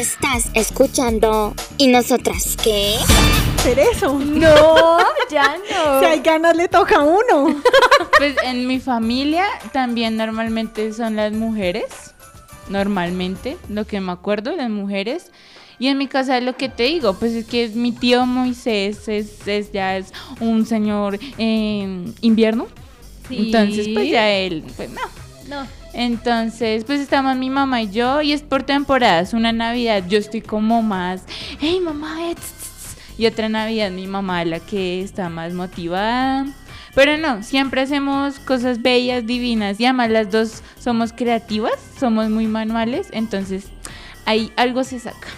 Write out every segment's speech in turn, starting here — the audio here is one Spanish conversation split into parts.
Estás escuchando. ¿Y nosotras qué? Hacer eso. No, ya no. Si hay ganas, le toca a uno. Pues en mi familia también normalmente son las mujeres. Normalmente, lo que me acuerdo, las mujeres. Y en mi casa es lo que te digo, pues es que mi tío Moisés es, es ya es un señor eh, invierno. Sí. Entonces, pues ya él, pues no. No. Entonces, pues estamos mi mamá y yo y es por temporadas. Una Navidad yo estoy como más, hey mamá, eh, tss, tss", y otra Navidad mi mamá la que está más motivada. Pero no, siempre hacemos cosas bellas, divinas y además las dos somos creativas, somos muy manuales, entonces ahí algo se saca.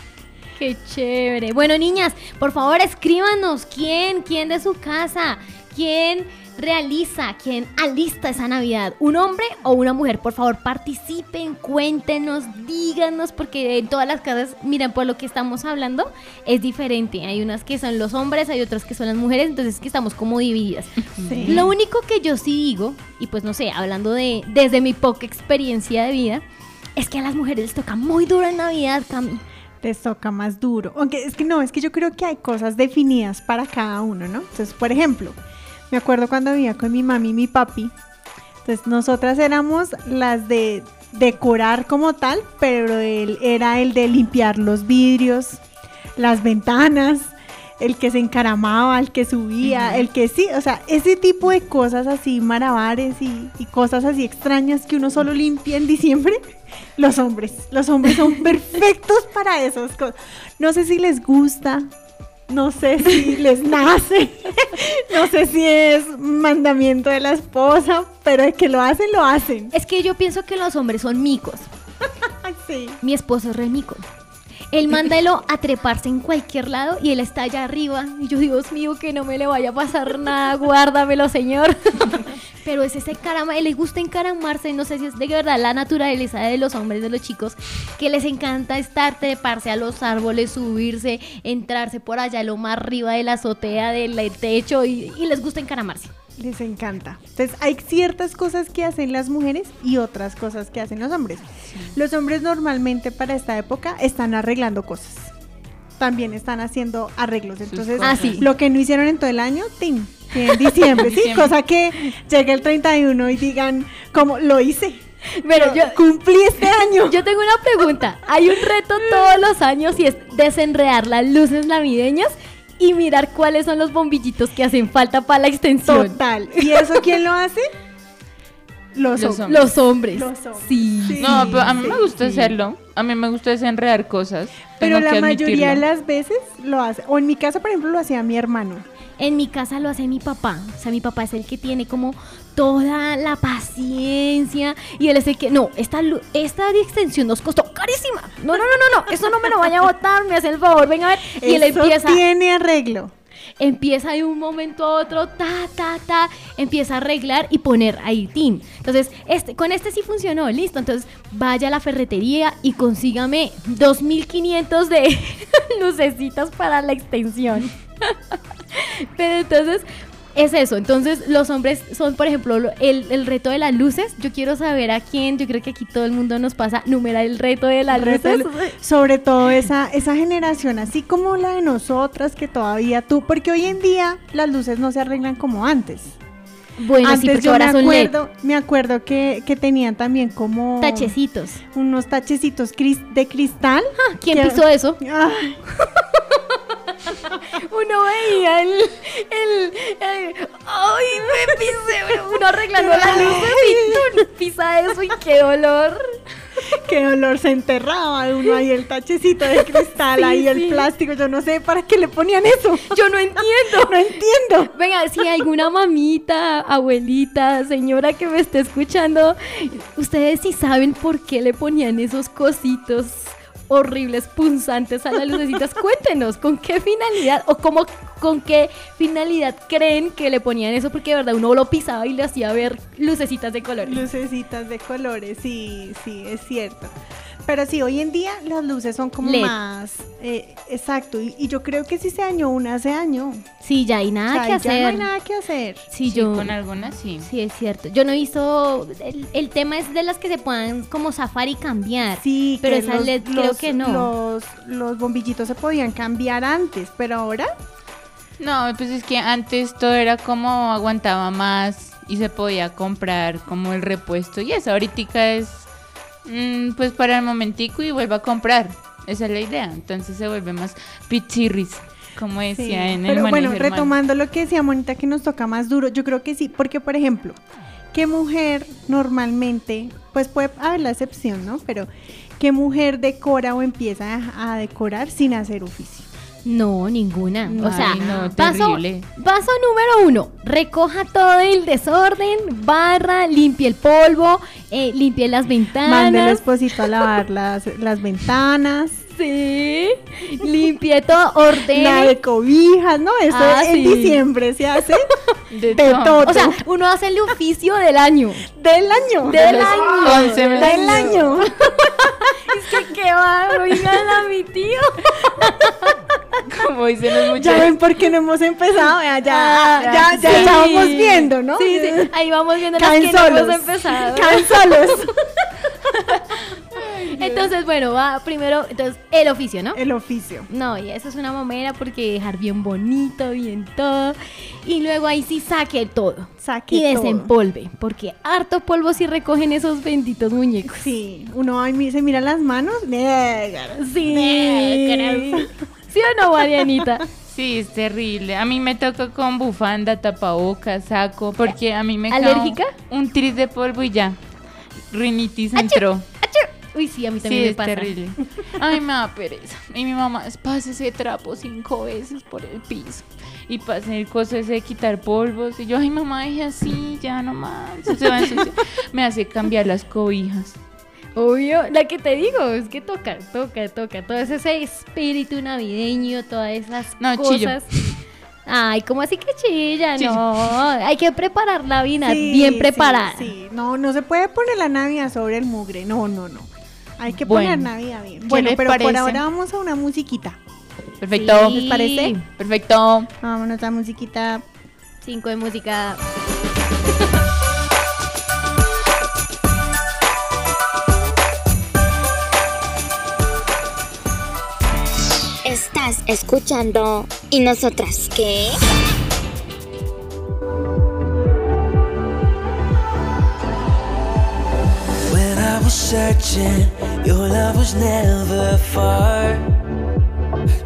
Qué chévere. Bueno, niñas, por favor, escríbanos quién, quién de su casa, quién realiza, quién alista esa Navidad, un hombre o una mujer. Por favor, participen, cuéntenos, díganos, porque en todas las casas, miren, por lo que estamos hablando, es diferente. Hay unas que son los hombres, hay otras que son las mujeres, entonces que estamos como divididas. Sí. Lo único que yo sí digo, y pues no sé, hablando de desde mi poca experiencia de vida, es que a las mujeres les toca muy duro en Navidad, Cami. Les toca más duro. Aunque es que no, es que yo creo que hay cosas definidas para cada uno, ¿no? Entonces, por ejemplo, me acuerdo cuando vivía con mi mami y mi papi. Entonces, nosotras éramos las de decorar como tal, pero él era el de limpiar los vidrios, las ventanas, el que se encaramaba, el que subía, el que sí, o sea, ese tipo de cosas así, marabares y, y cosas así extrañas que uno solo limpia en diciembre, los hombres, los hombres son perfectos para esas cosas. No sé si les gusta, no sé si les nace, no sé si es mandamiento de la esposa, pero es que lo hacen, lo hacen. Es que yo pienso que los hombres son micos. Sí. Mi esposo es re mico. Él mándalo a treparse en cualquier lado y él está allá arriba. Y yo, Dios mío, que no me le vaya a pasar nada, guárdamelo, señor. Pero es ese caramba, le gusta encaramarse, no sé si es de verdad la naturaleza de los hombres, de los chicos, que les encanta estar, treparse a los árboles, subirse, entrarse por allá lo más arriba de la azotea, del techo y les gusta encaramarse. Les encanta. Entonces, hay ciertas cosas que hacen las mujeres y otras cosas que hacen los hombres. Los hombres normalmente para esta época están arreglando cosas. También están haciendo arreglos. Entonces, cosas. Ah, lo que no hicieron en todo el año, ¡tin! En diciembre, sí, Diciembre. cosa que llegue el 31 y digan, como lo hice. Pero yo, cumplí este año. Yo tengo una pregunta. Hay un reto todos los años y es desenredar las luces navideñas y mirar cuáles son los bombillitos que hacen falta para la extensión. Total. ¿Y eso quién lo hace? Los, Los hombres. Los hombres. Los hombres. Sí. Sí. No, pero a mí me gusta sí. hacerlo. A mí me gusta desenredar cosas. Pero tengo la que mayoría de las veces lo hace. O en mi casa, por ejemplo, lo hacía mi hermano. En mi casa lo hace mi papá. O sea, mi papá es el que tiene como toda la paciencia y él es el que, no, esta, esta extensión nos costó carísima. No, no, no, no, no, eso no me lo vaya a botar, me hace el favor, venga a ver. Y él Eso empieza, tiene arreglo. empieza de un momento a otro, ta, ta, ta, empieza a arreglar y poner ahí tin. Entonces, este, con este sí funcionó, listo. Entonces, vaya a la ferretería y consígame 2500 de lucecitas para la extensión. Pero entonces, es eso. Entonces, los hombres son, por ejemplo, lo- el, el reto de las luces. Yo quiero saber a quién, yo creo que aquí todo el mundo nos pasa, numerar el reto de las luces. Sobre todo esa, esa generación, así como la de nosotras, que todavía tú, porque hoy en día las luces no se arreglan como antes. Bueno, sí, antes porque yo me acuerdo, me acuerdo que, que tenían también como Tachecitos. unos tachecitos cris- de cristal. Ah, ¿Quién que- pisó eso? Ay, Uno veía el, el, el- ay, me pisé, uno arreglando las luces y tú pisa eso y qué dolor. qué dolor se enterraba uno ahí el tachecito de cristal, Sí, ahí el plástico, yo no sé para qué le ponían eso. Yo no entiendo. No entiendo. Venga, si alguna mamita, abuelita, señora que me esté escuchando, ustedes sí saben por qué le ponían esos cositos horribles, punzantes a las lucecitas, cuéntenos con qué finalidad o cómo, con qué finalidad creen que le ponían eso, porque de verdad uno lo pisaba y le hacía ver lucecitas de colores. Lucecitas de colores, sí, sí, es cierto. Pero sí, hoy en día las luces son como LED. más... eh, exacto, y, y yo creo que si se dañó una, se dañó. Sí, ya hay nada O sea, que ya no hay hacer. nada que hacer. Sí, Sí, yo. con algunas sí. Sí, es cierto. Yo no he visto. El, el tema es de las que se puedan como zafar y cambiar. Sí, Pero que esa LED creo que no. Los, los bombillitos se podían cambiar antes, pero ahora No, pues es que antes todo era como aguantaba más y se podía comprar como el repuesto y eso ahorita es mm, pues para el momentico y vuelva a comprar. Esa es la idea. Entonces se vuelve más pichirris, como Sí, decía en el Pero bueno, retomando lo que decía Mónica, que nos toca más duro, yo creo que sí, porque por ejemplo, ¿qué mujer normalmente, pues puede haber la excepción, ¿no? Pero ¿qué mujer decora o empieza a, a decorar sin hacer oficio? No, ninguna. o Ay, sea, no, paso, terrible. paso número uno, recoja todo el desorden, barra, limpie el polvo, eh, limpie las Mande al ventanas. esposito a lavar las, las ventanas, Sí, limpie todo, la ordene. de cobijas, ¿no? Eso Ah, en sí. diciembre se hace De de todo. O sea, uno hace el oficio del año. del año. Del año. 11 meses. Del año. Es que qué va, oigan a mi tío. Como dicen los Ya muchachos. ven por qué no hemos empezado, ya, ya, Ah, ya, ya sí. estábamos viendo, ¿no? Sí, sí, ahí vamos viendo las Caen que no hemos empezado. Caen solos. Entonces, bueno, va primero, entonces, el oficio, ¿no? El oficio. No, y eso es una mamera porque dejar bien bonito, bien todo. Y luego ahí sí saque todo. Saque y todo. desempolve. Porque harto polvo si recogen esos benditos muñecos. Sí, uno ahí se mira las manos. negras. Sí. Negras. ¿Sí o no, Marianita? Sí, es terrible. A mí me toca con bufanda, tapabocas, saco, porque a mí me ¿Alérgica? un tris de polvo y ya. Rinitis entró. Uy, sí, a mí Sí, también me es pasa. terrible. Ay, me da pereza. Y mi mamá, pase ese trapo cinco veces por el piso. Y pase el coso ese de quitar polvos. Y yo, ay, mamá, deje así, ya nomás. Se va a ensuciar. Me hace cambiar las cobijas. Obvio, la que te digo, es que toca, toca, toca. Todo ese espíritu navideño, todas esas No, chillo. cosas. Ay, ¿cómo así que chilla? Chillo. No, hay que preparar la vida Sí, bien sí, preparada. Sí, no, no se puede poner la Navidad sobre el mugre. No, no, no. Hay que Bueno, poner Navidad bien. ¿qué Bueno, pero por ahora vamos a una musiquita. Perfecto. Sí. ¿Les parece? Perfecto. Vámonos a musiquita. Cinco de música. Estás escuchando. ¿Y nosotras qué? When I was searching, your love was never far.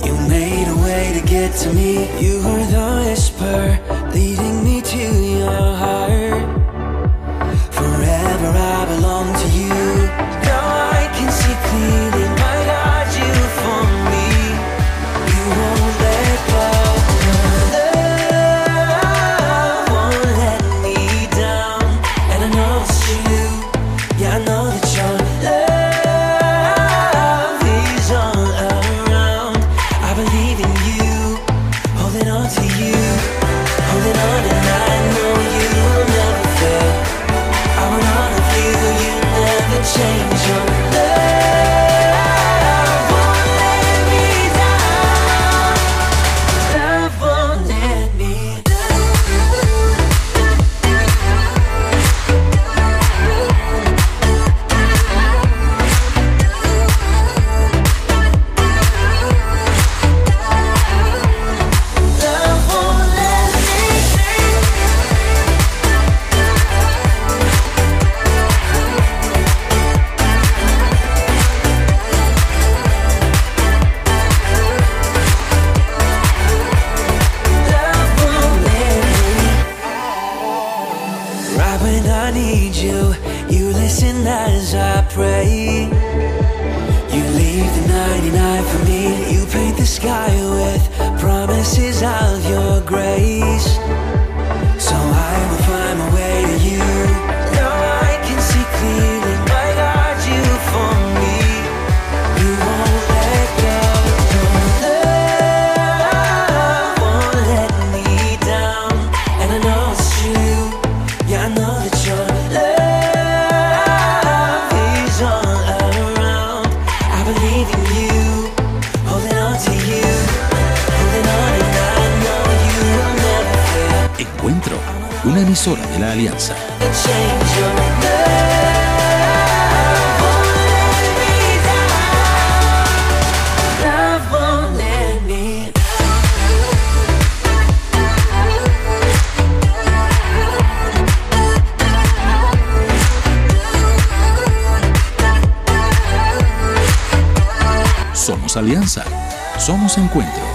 You made a way to get to me. You were the whisper leading me to your heart. Forever I belong to you. Now I can see clearly, la Alianza. Somos Alianza. Somos Encuentro.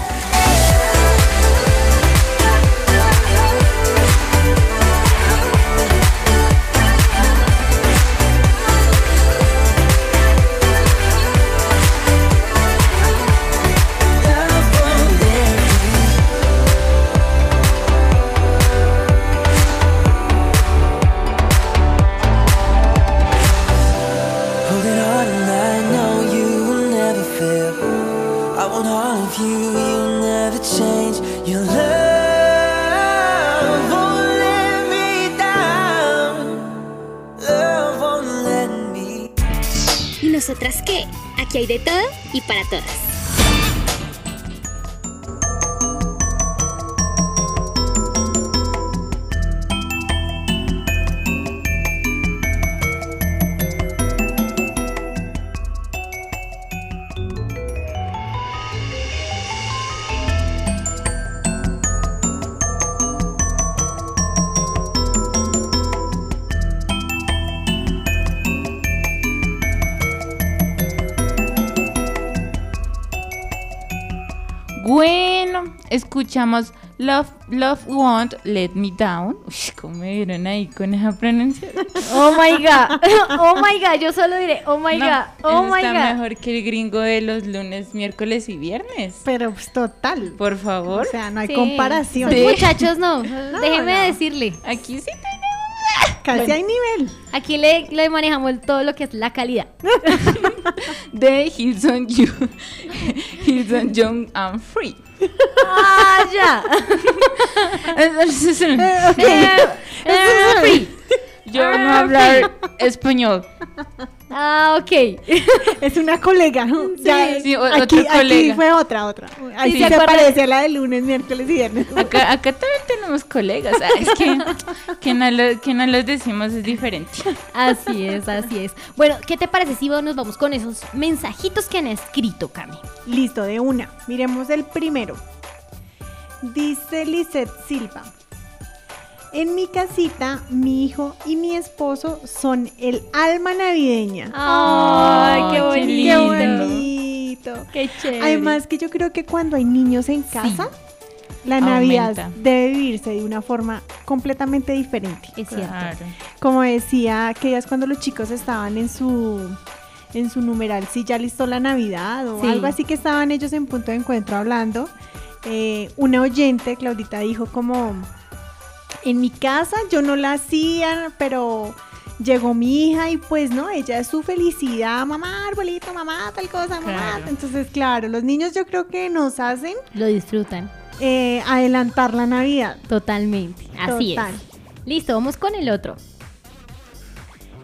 Escuchamos Love, Love Won't Let Me Down. Uy, ¿cómo me vieron ahí con esa pronunciación? Oh my god. Oh my god. Yo solo diré, oh my No, god. Oh eso my está god. mejor que el gringo de los lunes, miércoles y viernes. Pero pues total. Por favor. O sea, no hay Sí. comparación. Esos Muchachos, no. Déjeme no. decirle. Aquí sí Casi hay nivel. Aquí le, le manejamos todo lo que es la calidad. de Hilson You. Hilson Young and Free. Ah, ya. Eh, eh, free. Yo no hablar español. Ah, ok. Es una colega. Ya, sí, aquí, otra aquí colega. fue otra, otra. Aquí ¿se parece a la de lunes, miércoles y viernes. Acá, acá también tenemos colegas. ah, Es que, que, no lo- que no los decimos es diferente. Así es, así es. Bueno, ¿qué te parece si nos vamos con esos mensajitos que han escrito, Cami? Listo, de una. Miremos el primero. Dice Lisette Silva. En mi casita, mi hijo y mi esposo son el alma navideña. Ay, qué bonito. ¡Qué bonito! Qué chévere. Además que yo creo que cuando hay niños en casa, la Navidad Aumenta. debe vivirse de una forma completamente diferente. es cierto. Claro. Como decía aquellas cuando los chicos estaban en su en su numeral, si ya listó la Navidad o Sí. algo así que estaban ellos en punto de encuentro hablando. eh, una oyente, Claudita, dijo como, en mi casa yo no la hacía, pero llegó mi hija y pues no, ella es su felicidad, mamá, arbolito, mamá, tal cosa, mamá. Claro. Entonces, claro, los niños yo creo que nos hacen Lo disfrutan. eh, adelantar la Navidad. Totalmente. Así Total. es. Listo, vamos con el otro.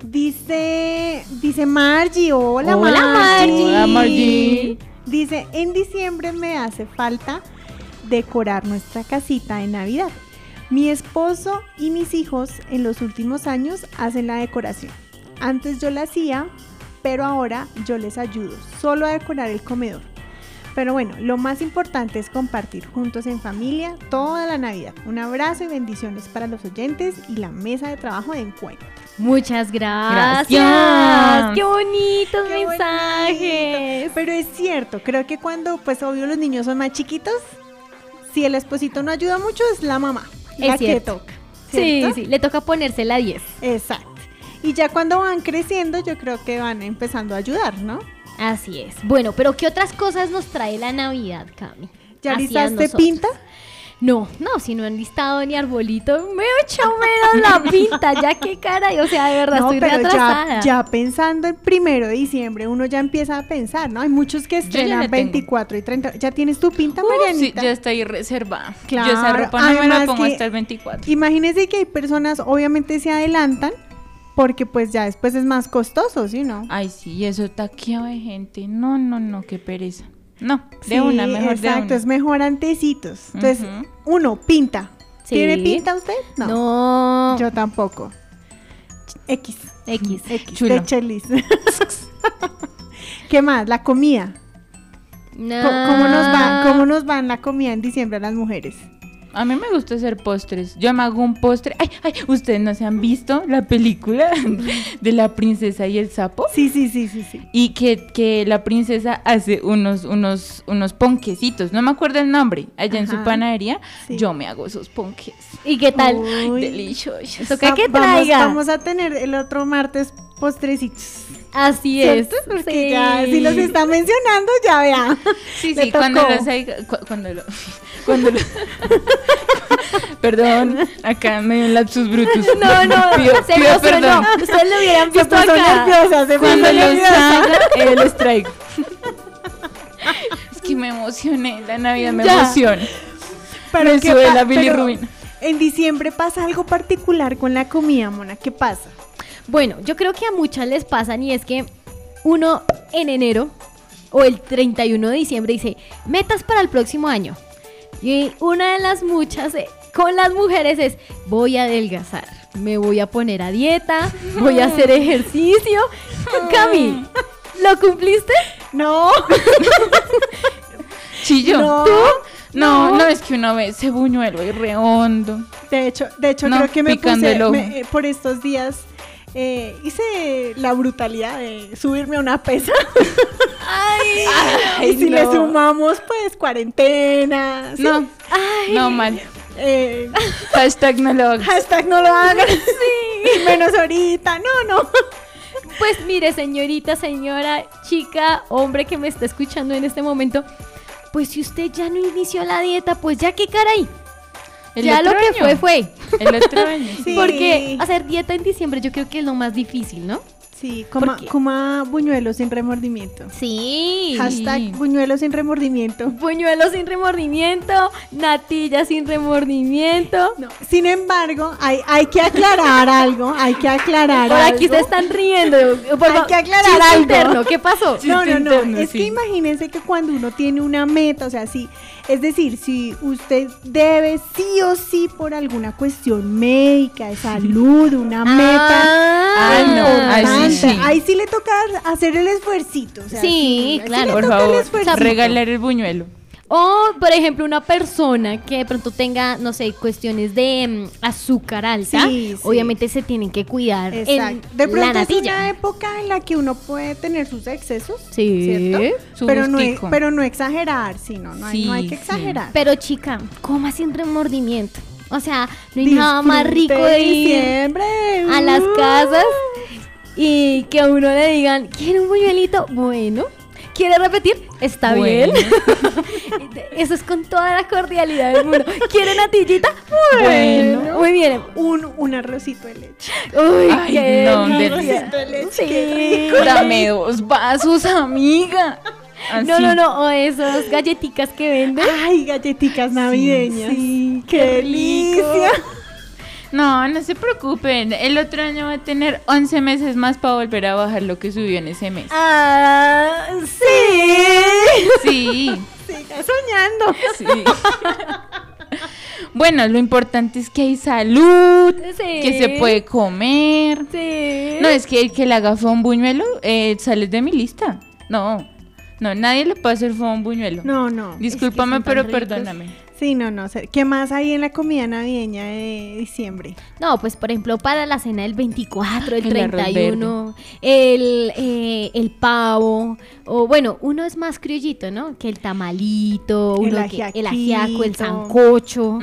Dice, dice Margie, hola, Hola, Margie. Hola, Margie. Dice, en diciembre me hace falta decorar nuestra casita de Navidad. Mi esposo y mis hijos en los últimos años hacen la decoración. Antes yo la hacía, pero ahora yo les ayudo solo a decorar el comedor. Pero bueno, lo más importante es compartir juntos en familia toda la Navidad. Un abrazo y bendiciones para los oyentes y la mesa de trabajo de encuentro. Muchas gracias. Gracias. Qué bonitos Qué mensajes. bonito. Pero es cierto, creo que cuando, pues obvio, los niños son más chiquitos, si el esposito no ayuda mucho, es la mamá Es la que cierto. toca. Sí, ¿cierto? sí, le toca ponerse la 10. Exacto. Y ya cuando van creciendo, yo creo que van empezando a ayudar, ¿no? Así es. Bueno, pero ¿qué otras cosas nos trae la Navidad, Cami? ¿Ya listaste pinta? No, no, si no han listado ni arbolito, me he hecho menos la pinta, ya qué cara, o sea, de verdad No, estoy pero ya, retrasada. ya pensando en primero de diciembre, uno ya empieza a pensar, ¿no? Hay muchos que ya estrenan la tengo. 24 y 30. ¿Ya tienes tu pinta, Uh, sí, Marianita? ya está ahí reservada. Claro, Yo esa ropa no me la pongo que- hasta el 24. Imagínense que hay personas, obviamente se adelantan, porque pues ya después es más costoso, ¿sí no? Ay, sí, y eso taqueado de gente. No, no, no, qué pereza. No, de Sí, una, mejor exacto, de una. es mejor antecitos. Entonces, uno, pinta. Sí. ¿Tiene pinta usted? No. Yo tampoco. X. X. X. Chulo. De chelis. ¿Qué más? La comida. No. ¿Cómo nos va, ¿Cómo nos va en la comida en diciembre a las mujeres? A mí me gusta hacer postres. Yo me hago un postre. Ay, ay, ustedes no se han visto la película de la princesa y el sapo. Sí, sí, sí, sí, sí. Y que, que la princesa hace unos, unos, unos ponquecitos. No me acuerdo el nombre. Allá en su panadería. Sí. Yo me hago esos ponques. ¿Y qué tal? Uy. Deliciosos. Toca que vamos, traiga. vamos a tener el otro martes postrecitos. Así es. Porque Sí. ya, si los está mencionando, ya vea. Sí, sí, cuando los cu- cuando lo, cuando lo- Perdón, acá me dio un lapsus brutus. No, no, Pido- se pido emocionó. perdón. Ustedes lo hubieran Se visto puso acá. nerviosa, se Cuando haga, eh, los traigo. Es que me emocioné, la Navidad me Ya. emociona. Pero me ¿qué sube la bilirrubina. En diciembre pasa algo particular con la comida, Mona. ¿Qué pasa? Bueno, yo creo que a muchas les pasan y es que uno en enero o el 31 de diciembre dice, metas para el próximo año. Y una de las muchas eh, con las mujeres es, voy a adelgazar, me voy a poner a dieta, voy a hacer ejercicio. Cami, ¿lo cumpliste? No. Chillo. No. ¿Tú? No, no, es que uno ve ese buñuelo y rehondo. De hecho, de hecho No, creo que me puse me- eh, por estos días. Eh, hice la brutalidad de subirme a una pesa. Ay, y si le sumamos, pues, cuarentena. ¿sí? No, no mal. Eh, Hashtag no lo hagas. hashtag no lo hagan. Sí. Menos ahorita. No, no. Pues mire, señorita, señora, chica, hombre que me está escuchando en este momento, pues si usted ya no inició la dieta, pues ya qué caray. El ya lo que año. fue fue. El otro año. Sí. Porque hacer dieta en diciembre yo creo que es lo más difícil, ¿no? Sí, coma, coma buñuelos sin remordimiento. Sí. Hashtag buñuelos sin remordimiento. Puñuelo sin remordimiento, natilla sin remordimiento. No, Sin embargo, hay, hay que aclarar algo. Hay que aclarar Por aquí se están riendo. Por Hay que aclarar algo. interno, ¿Qué pasó? No, Chiste no, no. interno, es sí. que imagínense que cuando uno tiene una meta, o sea, sí, es decir, si usted debe sí o sí por alguna cuestión médica, de salud, una meta. Ah, no, ay, sí, importante, sí. Ahí sí le toca hacer el esfuercito. o sea, Sí, claro. le Por toca el favor, esfuercito. regalar el buñuelo. O, por ejemplo, una persona que de pronto tenga, no sé, cuestiones de mm, azúcar alta, Sí, sí. obviamente se tienen que cuidar Exacto. De la pronto es natilla. una época en la que uno puede tener sus excesos, Sí. ¿cierto? Su Pero no, gustico. pero no exagerar, sí, no, no, hay, no hay Sí, que sí. exagerar. Pero chica, coma sin remordimiento. O sea, no hay nada más rico Disfrute de ir diciembre. a las uh. casas y que a uno le digan, ¿quiere un buñuelito? Bueno. ¿Quiere repetir? Está Bueno. bien. Eso es con toda la cordialidad del mundo. ¿Quiere natillita? Bueno. Bueno. Muy bien. Un, un arrocito de leche. Uy, Ay, qué no, Un arrocito de leche. Sí. qué rico. Dame dos vasos, amiga. No, Así. no, no. O esas galletitas que venden. Ay, galletitas navideñas. Sí, qué qué delicia. No, no se preocupen. El otro año va a tener 11 meses más para volver a bajar lo que subió en ese mes. Ah, sí. Sí, Siga soñando. sí. Bueno, lo importante es que hay salud, Sí. que se puede comer. Sí. No, es que el que le haga fue un buñuelo, eh, sales de mi lista. No, no, nadie le puede hacer fue un buñuelo. No, no. Discúlpame, pero ricos. perdóname. Sí, no, no. sé. ¿Qué más hay en la comida navideña de diciembre? No, pues por ejemplo para la cena del 24, el, El arroz 31, el, eh, el pavo, o bueno, uno es más criollito, ¿no? Que el tamalito, El uno que- el ajiaco, el sancocho,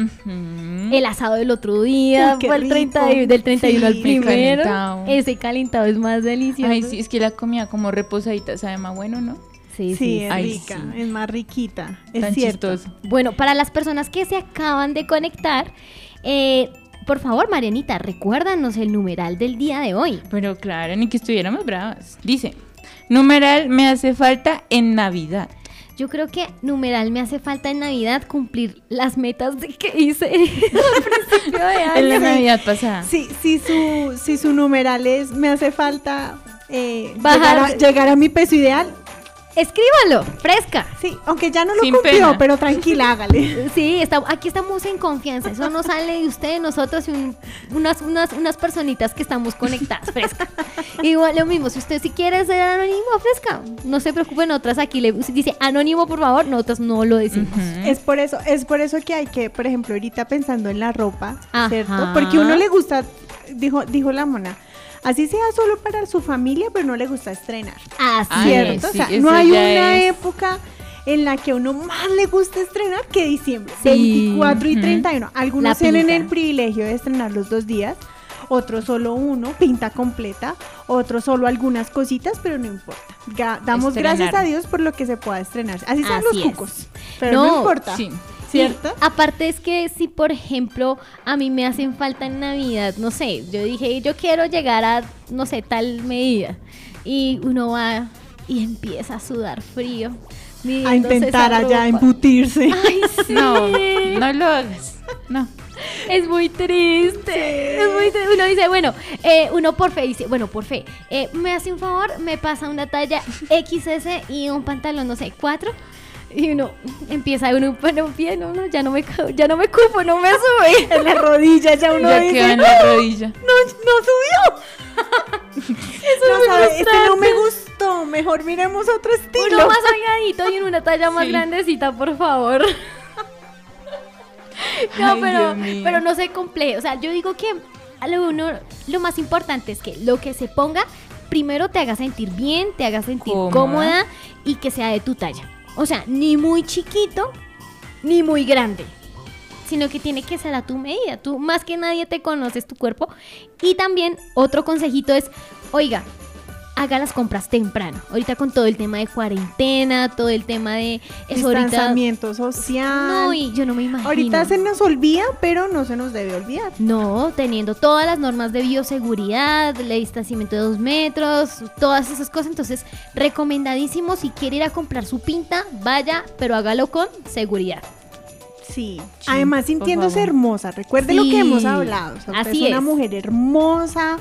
el asado del otro día, Uy, fue el 30 rico. del 31 al Sí, primero. calentado. Ese calentado es más delicioso. Ay, sí, es que la comida como reposadita sabe más bueno, ¿no? Sí, Sí, sí. es Ay, rica, sí. es más riquita. Es Tan cierto. chistoso. Bueno, para las personas que se acaban de conectar, eh, por favor, Marianita, recuérdanos el numeral del día de hoy. Pero claro, ni que estuviéramos bravas. Dice, numeral me hace falta en Navidad. Yo creo que numeral me hace falta en Navidad cumplir las metas de que hice al principio de año. En la Navidad pasada. Sí, si su, si su numeral es, me hace falta eh, Bajar- llegar, a, llegar a mi peso ideal. Escríbalo, fresca. Sí, aunque ya no lo Sin cumplió, pena. pero tranquila, hágale. Sí, está- aquí estamos en confianza. Eso no sale de usted, de nosotros y un- unas, unas, unas personitas que estamos conectadas, fresca. Igual lo mismo, si usted si quiere ser anónimo, fresca. No se preocupen, otras aquí le si dice anónimo, por favor, nosotros no lo decimos. Ujú. Es por eso, es por eso que hay que, por ejemplo, ahorita pensando en la ropa, Ajá. ¿cierto? Porque a uno le gusta, dijo, dijo la mona, así sea solo para su familia, pero no le gusta estrenar. Así Ay, ¿Cierto? es. sí, o sea, no hay una es- época en la que a uno más le gusta estrenar que diciembre. Sí. 24 y Ujú. 31. Algunos tienen el privilegio de estrenar los dos días, otros solo uno, pinta completa, otros solo algunas cositas, pero no importa. Ga- damos Estrenar. gracias a Dios por lo que se pueda estrenar. Así sean Así los es. cucos. Pero no, No, importa. Sí. ¿Cierto? Y aparte es que si, por ejemplo, a mí me hacen falta en Navidad, no sé, yo dije, yo quiero llegar a, no sé, tal medida. Y uno va y empieza a sudar frío. a intentar allá embutirse. Ay, sí. No, no lo hagas. No. Es muy triste. Es muy triste. Uno dice, bueno, eh, uno por fe dice, bueno, por fe, eh, me hace un favor, me pasa una talla XS y un pantalón, no sé, 4. Y uno empieza uno, bueno, bien, no, no, ya no me ya no me cupo, no me sube. en la rodilla ya uno ya dice, queda en la rodilla. no, no subió. no, sabe, este no me gustó. Mejor miremos otro estilo. Uno más holgadito y en una talla más Sí. grandecita, por favor. No, Ay, pero, pero no se complejo. O sea, yo digo que a lo uno, lo más importante es que lo que se ponga, primero te haga sentir bien, te haga sentir Cómoda. cómoda y que sea de tu talla. O sea, ni muy chiquito, ni muy grande. Sino que tiene que ser a tu medida. Tú más que nadie te conoces tu cuerpo. Y también otro consejito es, oiga, haga las compras temprano. Ahorita con todo el tema de cuarentena, todo el tema de eso ahorita. Distanciamiento social. No, y yo no me imagino. Ahorita se nos olvida, pero no se nos debe olvidar. No, teniendo todas las normas de bioseguridad, el distanciamiento de dos metros, todas esas cosas. Entonces, recomendadísimo si quiere ir a comprar su pinta, vaya, pero hágalo con seguridad. Sí. Sí, Además, sintiéndose hermosa. Recuerde Sí, lo que hemos hablado. O sea, usted así es una mujer hermosa.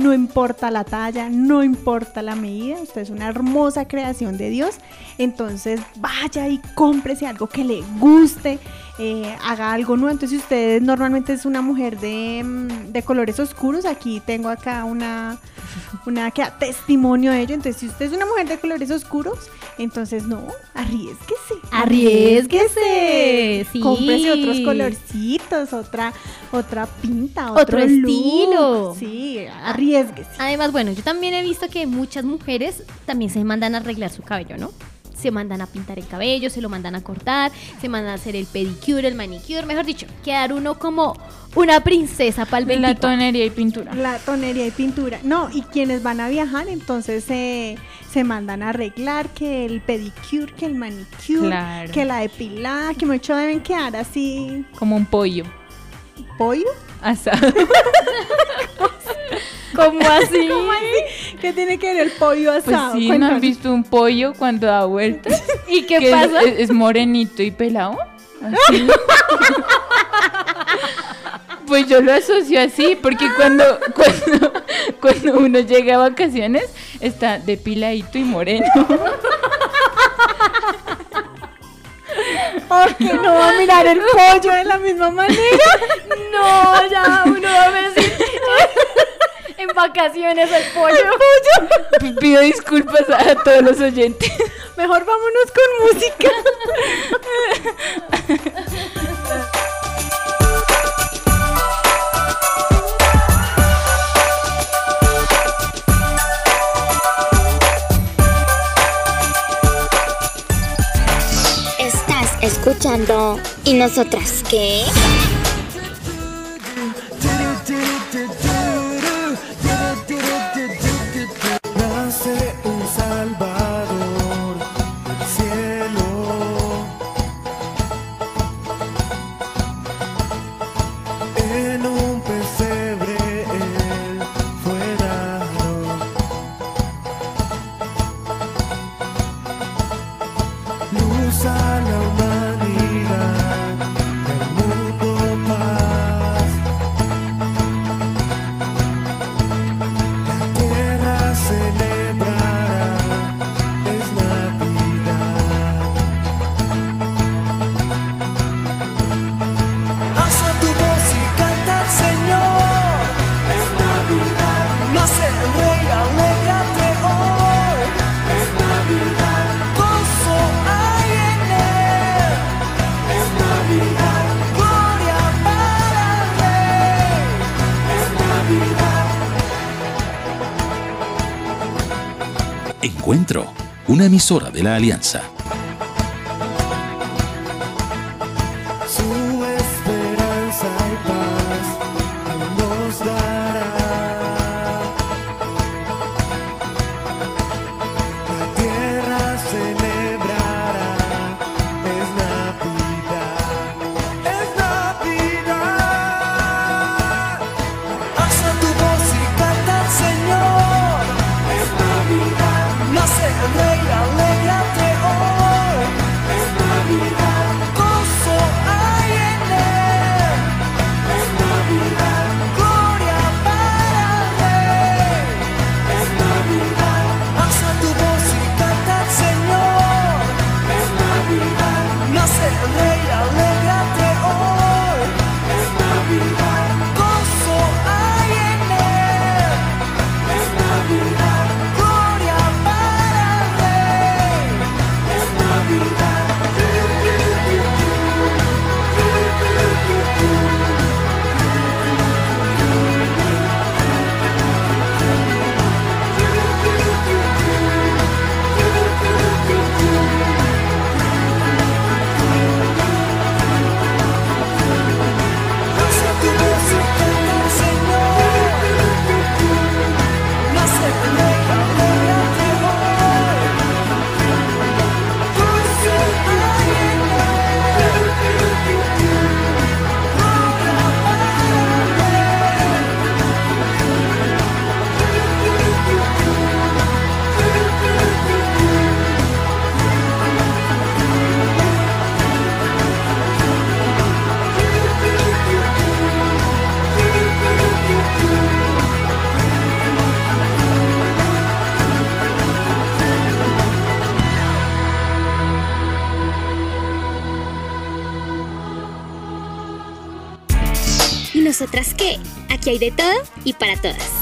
No importa la talla, no importa la medida, usted es una hermosa creación de Dios. Entonces vaya y cómprese algo que le guste, eh, haga algo nuevo. Entonces, si usted normalmente es una mujer de, mm, de colores oscuros, aquí tengo acá una, una que da testimonio de ello. Entonces, si usted es una mujer de colores oscuros, entonces no, arriesguese. Arriésguese, sí. Cómprese otros colorcitos, otra, otra pinta, otro, Otro look. estilo. Sí, arriesguese. Además, bueno, yo también he visto que muchas mujeres también se mandan a arreglar su cabello, ¿no? Se mandan a pintar el cabello, se lo mandan a cortar, se mandan a hacer el pedicure, el manicure, mejor dicho, quedar uno como una princesa para el De la 24. tonería y pintura. La tonería y pintura. No, y quienes van a viajar, entonces eh, se mandan a arreglar que el pedicure, que el manicure, Claro. que la depilada, que mucho deben quedar así Como un pollo pollo. asado. ¿Cómo así? ¿Qué tiene que ver el pollo Pues asado? sí, ¿no has visto un pollo cuando da vueltas? ¿Y qué Que pasa? Es, es morenito y pelado. Así. Pues yo lo asocio así, porque cuando, cuando, cuando uno llega a vacaciones, está depiladito y moreno. Porque no va a mirar el pollo de la misma manera. No, ya uno va a decir en vacaciones el pollo. P- Pido disculpas a todos los oyentes. Mejor vámonos con música. Estás escuchando. ¿Y nosotras qué? Encuentro, una emisora de la Alianza. hay de todo y para todas.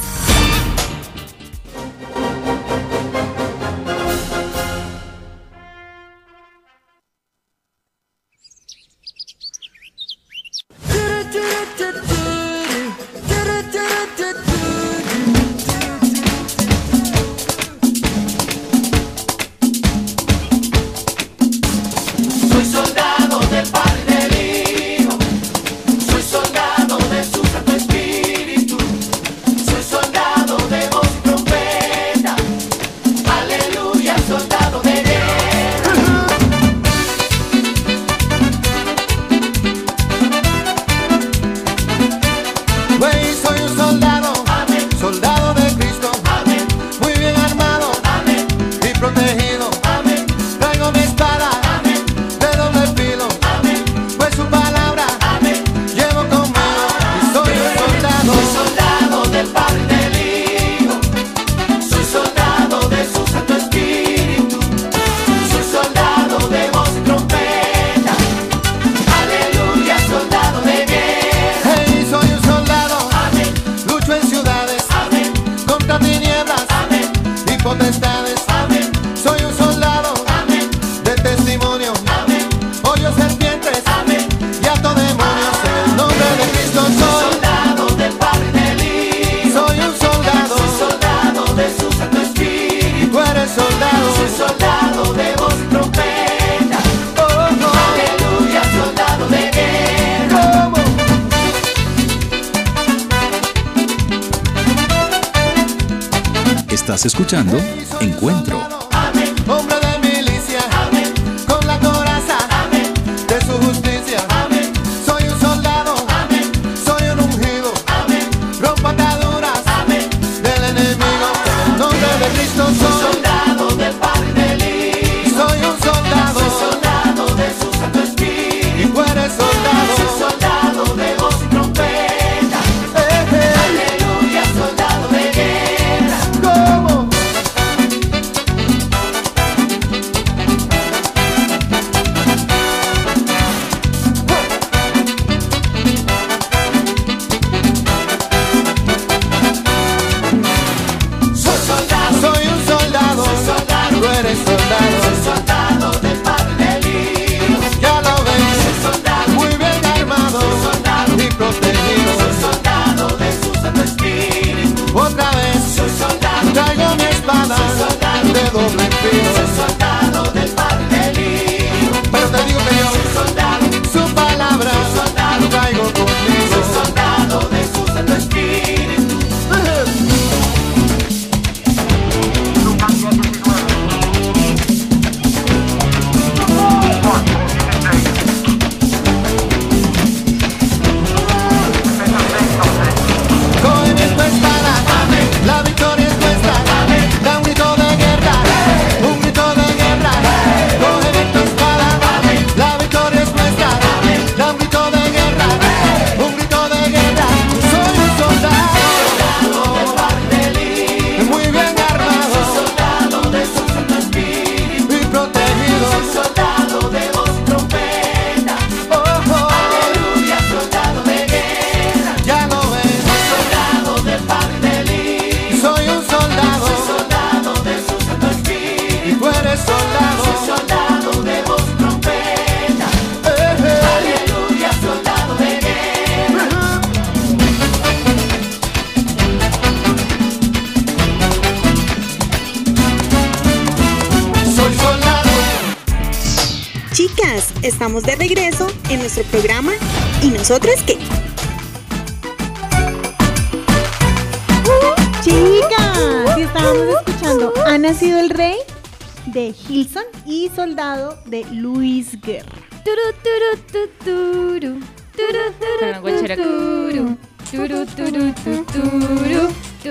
Escuchando Encuentro. Nosotras qué? Chicas, si estábamos escuchando Ha nacido el rey de Hilson y Soldado de Luis Guerra. Turu, turu, tu, turu.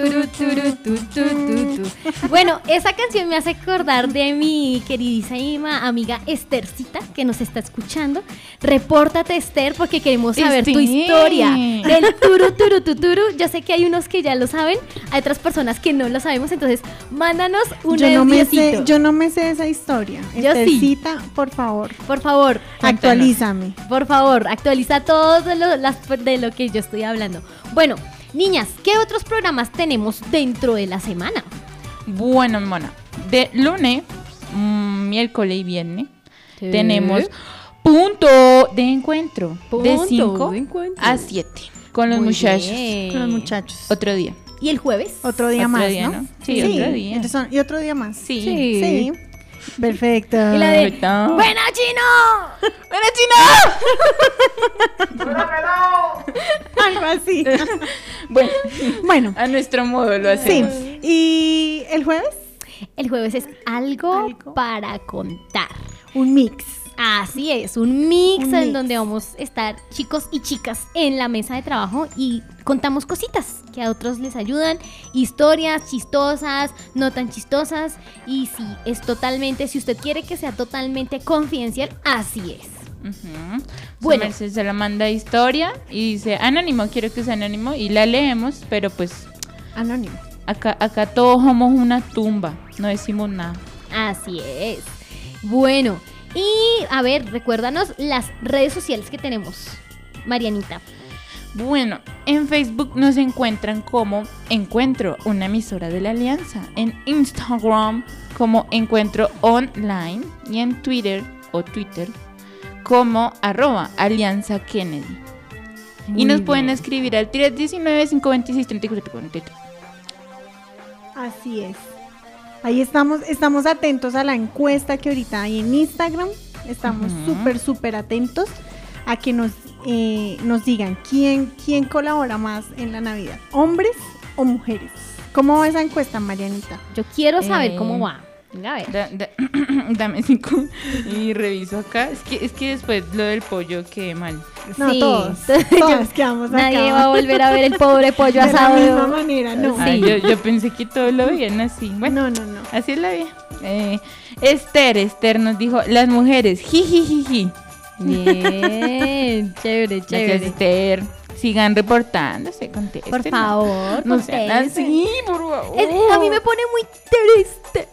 Turu, turu, Con la guachera. tu, turu. Turu, turu, tu, tu. Bueno, esa canción me hace acordar de mi queridísima amiga Esthercita que nos está escuchando. Repórtate, Esther, porque queremos saber tu historia del turu, turu, tu, turu. Yo sé que hay unos que ya lo saben, hay otras personas que no lo sabemos, entonces mándanos un Yo no, me sé, yo no me sé esa historia. Yo sí. Por favor, Por favor, actualízame. Por favor, actualiza todo lo, las- de lo que yo estoy hablando. Bueno, niñas, ¿qué otros programas tenemos dentro de la semana? Bueno, mona. De lunes, mm, miércoles y viernes tenemos punto de encuentro. de Punto 5 de encuentro. a 7. Con los Muy muchachos. bien. Con los muchachos. Otro día. ¿Y el jueves? Otro día Otro más, día, ¿no? ¿no? Sí, otro día. entonces y otro día más. Sí. Sí. Sí. Perfecto. Y la de Ahorita. ¡Buena Chino! ¡Buena Algo así. Bueno, bueno, a nuestro modo lo sí. hacemos. ¿Y el jueves? El jueves es algo, Algo. para contar. Un mix. Así es, un mix Un en donde vamos a estar chicos y chicas en la mesa de trabajo y contamos cositas que a otros les ayudan, historias chistosas, no tan chistosas y sí, es totalmente, si usted quiere que sea totalmente confidencial, así es. Bueno. Bueno, se la manda historia y dice anónimo, quiero que sea anónimo y la leemos, pero pues Anónimo. acá, acá todos somos una tumba, no decimos nada. Así es. Bueno, y a ver, recuérdanos las redes sociales que tenemos, Marianita. Bueno, en Facebook nos encuentran como Encuentro, una emisora de la Alianza. En Instagram como Encuentro Online y en Twitter o Twitter como arroba Alianza Kennedy. y nos pueden escribir al 319-526-3443. Así es. Ahí estamos, estamos atentos a la encuesta que ahorita hay en Instagram. Estamos Ujú. súper, súper atentos a que nos, eh, nos digan quién, quién colabora más en la Navidad, hombres o mujeres. ¿Cómo va esa encuesta, Marianita? Yo quiero saber Eh, cómo va. Venga, a ver. Da- da- dame cinco y reviso acá. Es que, es que después lo del pollo quedé mal. No, Sí. todos. Todos quedamos acá. Nadie va a volver a ver el pobre pollo de la asado. misma manera, no. Ay, yo, yo pensé que todo lo veían así. Bueno, No, no, no. Así es la vida. Eh, Esther, Esther nos dijo, las mujeres, jijijiji. Bien, chévere, Gracias, chévere. Esther. Sigan reportándose, contesten. Por favor, No sean contesten. así, por favor. Es- a mí me pone muy triste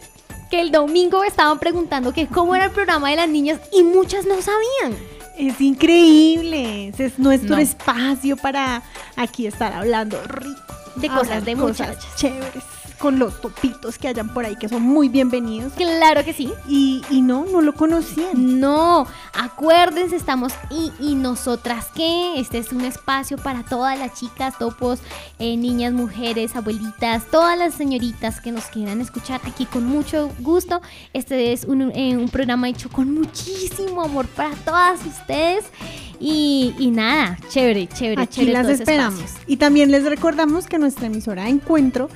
que el domingo estaban preguntando que cómo era el programa de las niñas y muchas no sabían. Es increíble. Ese Es nuestro No. espacio para aquí estar hablando rico. De hablar cosas de cosas muchachas. chéveres. Con los topitos que hayan por ahí que son muy bienvenidos. Claro que sí. Y, y no, no lo conocían. No, acuérdense, estamos y, y nosotras qué, este es un espacio para todas las chicas, topos, eh, niñas, mujeres, abuelitas, todas las señoritas que nos quieran escuchar aquí con mucho gusto. Este es un, eh, un programa hecho con muchísimo amor para todas ustedes y, y nada, chévere, chévere, Aquí chévere. las ese esperamos. Y también les recordamos que nuestra emisora encuentro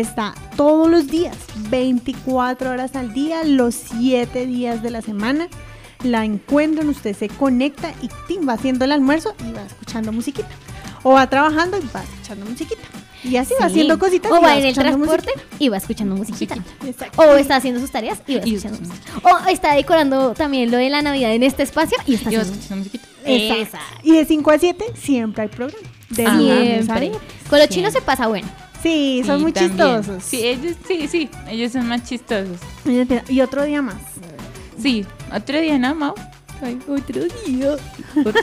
está todos los días, 24 horas al día, los 7 días de la semana. La encuentran, usted se conecta y ¡tim! va haciendo el almuerzo y va escuchando musiquita. O va trabajando y va escuchando musiquita. Y así va haciendo cositas. O y va en el transporte musiquita. y va escuchando musiquita. Exacto. O está haciendo sus tareas y va Y escuchando música. O está decorando también lo de la Navidad en este espacio y está Y haciendo escuchando musiquita. Exacto. Exacto. Y de 5 a 7 siempre hay programa. De Siempre. Con los chinos se pasa bueno. Sí, son muy también. chistosos. Sí, ellos, sí, sí, ellos son más chistosos. Y otro día más. Sí, otro día, ¿no, Mau? Ay, otro día. Otro-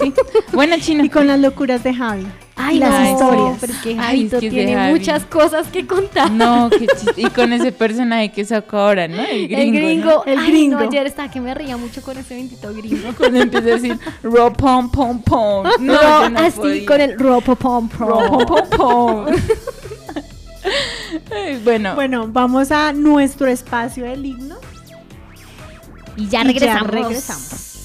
Sí. Bueno, chino. Y con las locuras de Javi. Ay, las no, historias. Porque Ay, tiene Javi. muchas cosas que contar. No, qué chiste. Y con ese personaje que sacó ahora, ¿no? El gringo. el ¿no? gringo. El Ay, gringo. no, ayer estaba que me reía mucho con ese bendito gringo. Cuando empieza a decir ro pom pom pom. No, así podía. con el ropo pom ro pom. pom pom. Ay, bueno, Bueno, vamos a nuestro espacio del himno. Y ya Y regresamos. regresamos.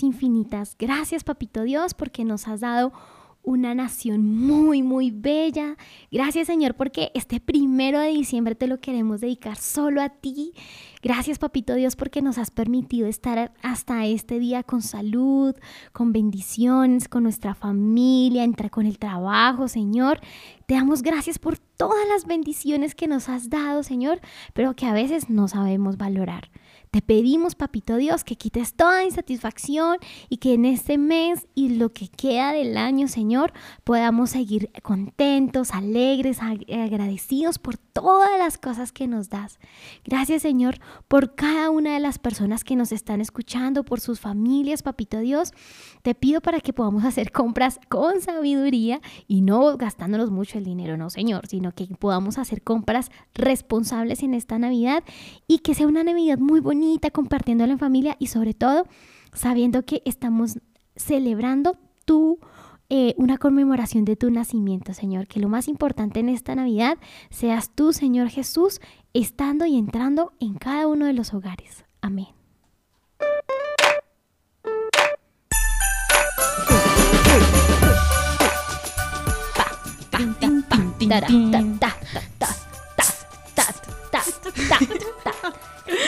Infinitas gracias, Papito Dios, porque nos has dado una nación muy, muy bella. Gracias, Señor, porque este primero de diciembre te lo queremos dedicar solo a ti. Gracias, Papito Dios, porque nos has permitido estar hasta este día con salud, con bendiciones, con nuestra familia, entrar con el trabajo, Señor. Te damos gracias por todas las bendiciones que nos has dado, Señor, pero que a veces no sabemos valorar. Te pedimos, papito Dios, que quites toda insatisfacción y que en este mes y lo que queda del año, Señor, podamos seguir contentos, alegres, ag- agradecidos por todas las cosas que nos das. Gracias, Señor, por cada una de las personas que nos están escuchando, por sus familias, papito Dios. Te pido para que podamos hacer compras con sabiduría y no gastándonos mucho el dinero, no, Señor, sino que podamos hacer compras responsables en esta Navidad y que sea una Navidad muy bonita, compartiéndola en familia y sobre todo sabiendo que estamos celebrando tu eh, una conmemoración de tu nacimiento, Señor. Que lo más importante en esta Navidad seas tú, Señor Jesús, estando y entrando en cada uno de los hogares. Amén.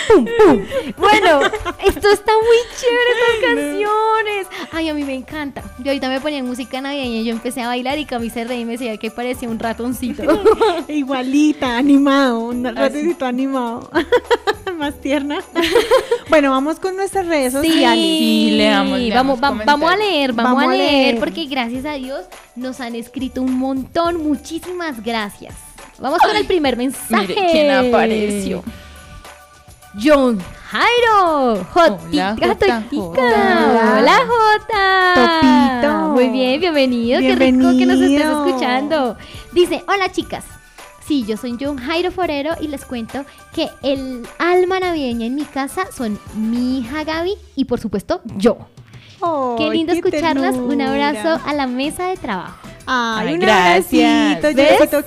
Pum, pum. Bueno, esto está muy chévere, estas canciones. Ay, a mí me encanta. Yo ahorita me ponían música navideña y yo empecé a bailar y camisa y me decía que parecía un ratoncito. Igualita, animado, un Así. ratoncito animado. Más tierna. bueno, vamos con nuestras redes sociales. Sí, sí leamos, leamos, vamos, vamos a leer, vamos, a, leer, porque gracias a Dios nos han escrito un montón. Muchísimas gracias. Vamos con el primer mensaje. ¿Quién apareció? John Jairo. Jotica, Hola, Jota. Jota. Hola, Jota. Topito. Muy bien, bienvenido. Qué rico que nos estés Bienvenido. escuchando. Dice, hola chicas. Sí, yo soy John Jairo Forero y les cuento que el alma navideña en mi casa son mi hija Gaby y por supuesto yo. Qué Ay, lindo qué escucharlas. Un abrazo a la mesa de trabajo. Ay, Ay, un gracias.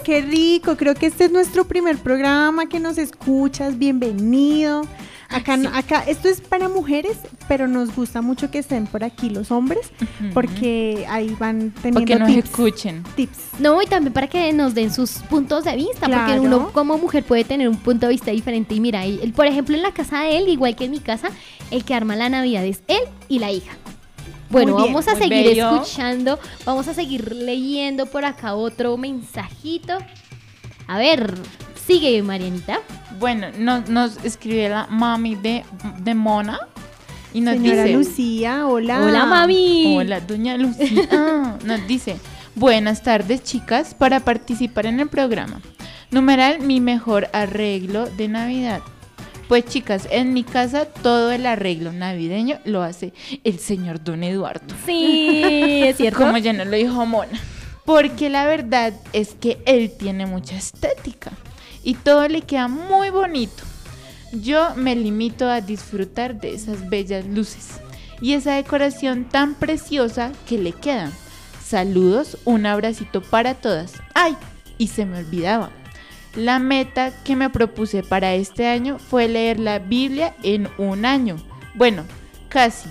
qué rico. Creo que este es nuestro primer programa que nos escuchas. Bienvenido. Acá, no- acá, esto es para mujeres, pero nos gusta mucho que estén por aquí los hombres, porque ahí van teniendo Porque nos tips. escuchen. tips. No, y también para que nos den sus puntos de vista, porque uno como mujer puede tener un punto de vista diferente. Y mira, él- por ejemplo, en la casa de él, igual que en mi casa, el que arma la Navidad es él y la hija. Bueno, bien, vamos a seguir bello. escuchando, vamos a seguir leyendo por acá otro mensajito. A ver, sigue Marianita. Bueno, nos, nos escribe la mami de, de Mona y nos Señora dice... Lucía, hola. Hola, mami. Hola, doña Lucía. Nos dice, buenas tardes chicas, para participar en el programa. Numeral, mi mejor arreglo de Navidad. Pues chicas, en mi casa todo el arreglo navideño lo hace el señor Don Eduardo. Sí, es cierto. Como ya nos lo dijo Mona. Porque la verdad es que él tiene mucha estética y todo le queda muy bonito. Yo me limito a disfrutar de esas bellas luces y esa decoración tan preciosa que le quedan. Saludos, un abracito para todas. ¡Ay! Y se me olvidaba. La meta que me propuse para este año fue leer la Biblia en un año. Bueno, casi.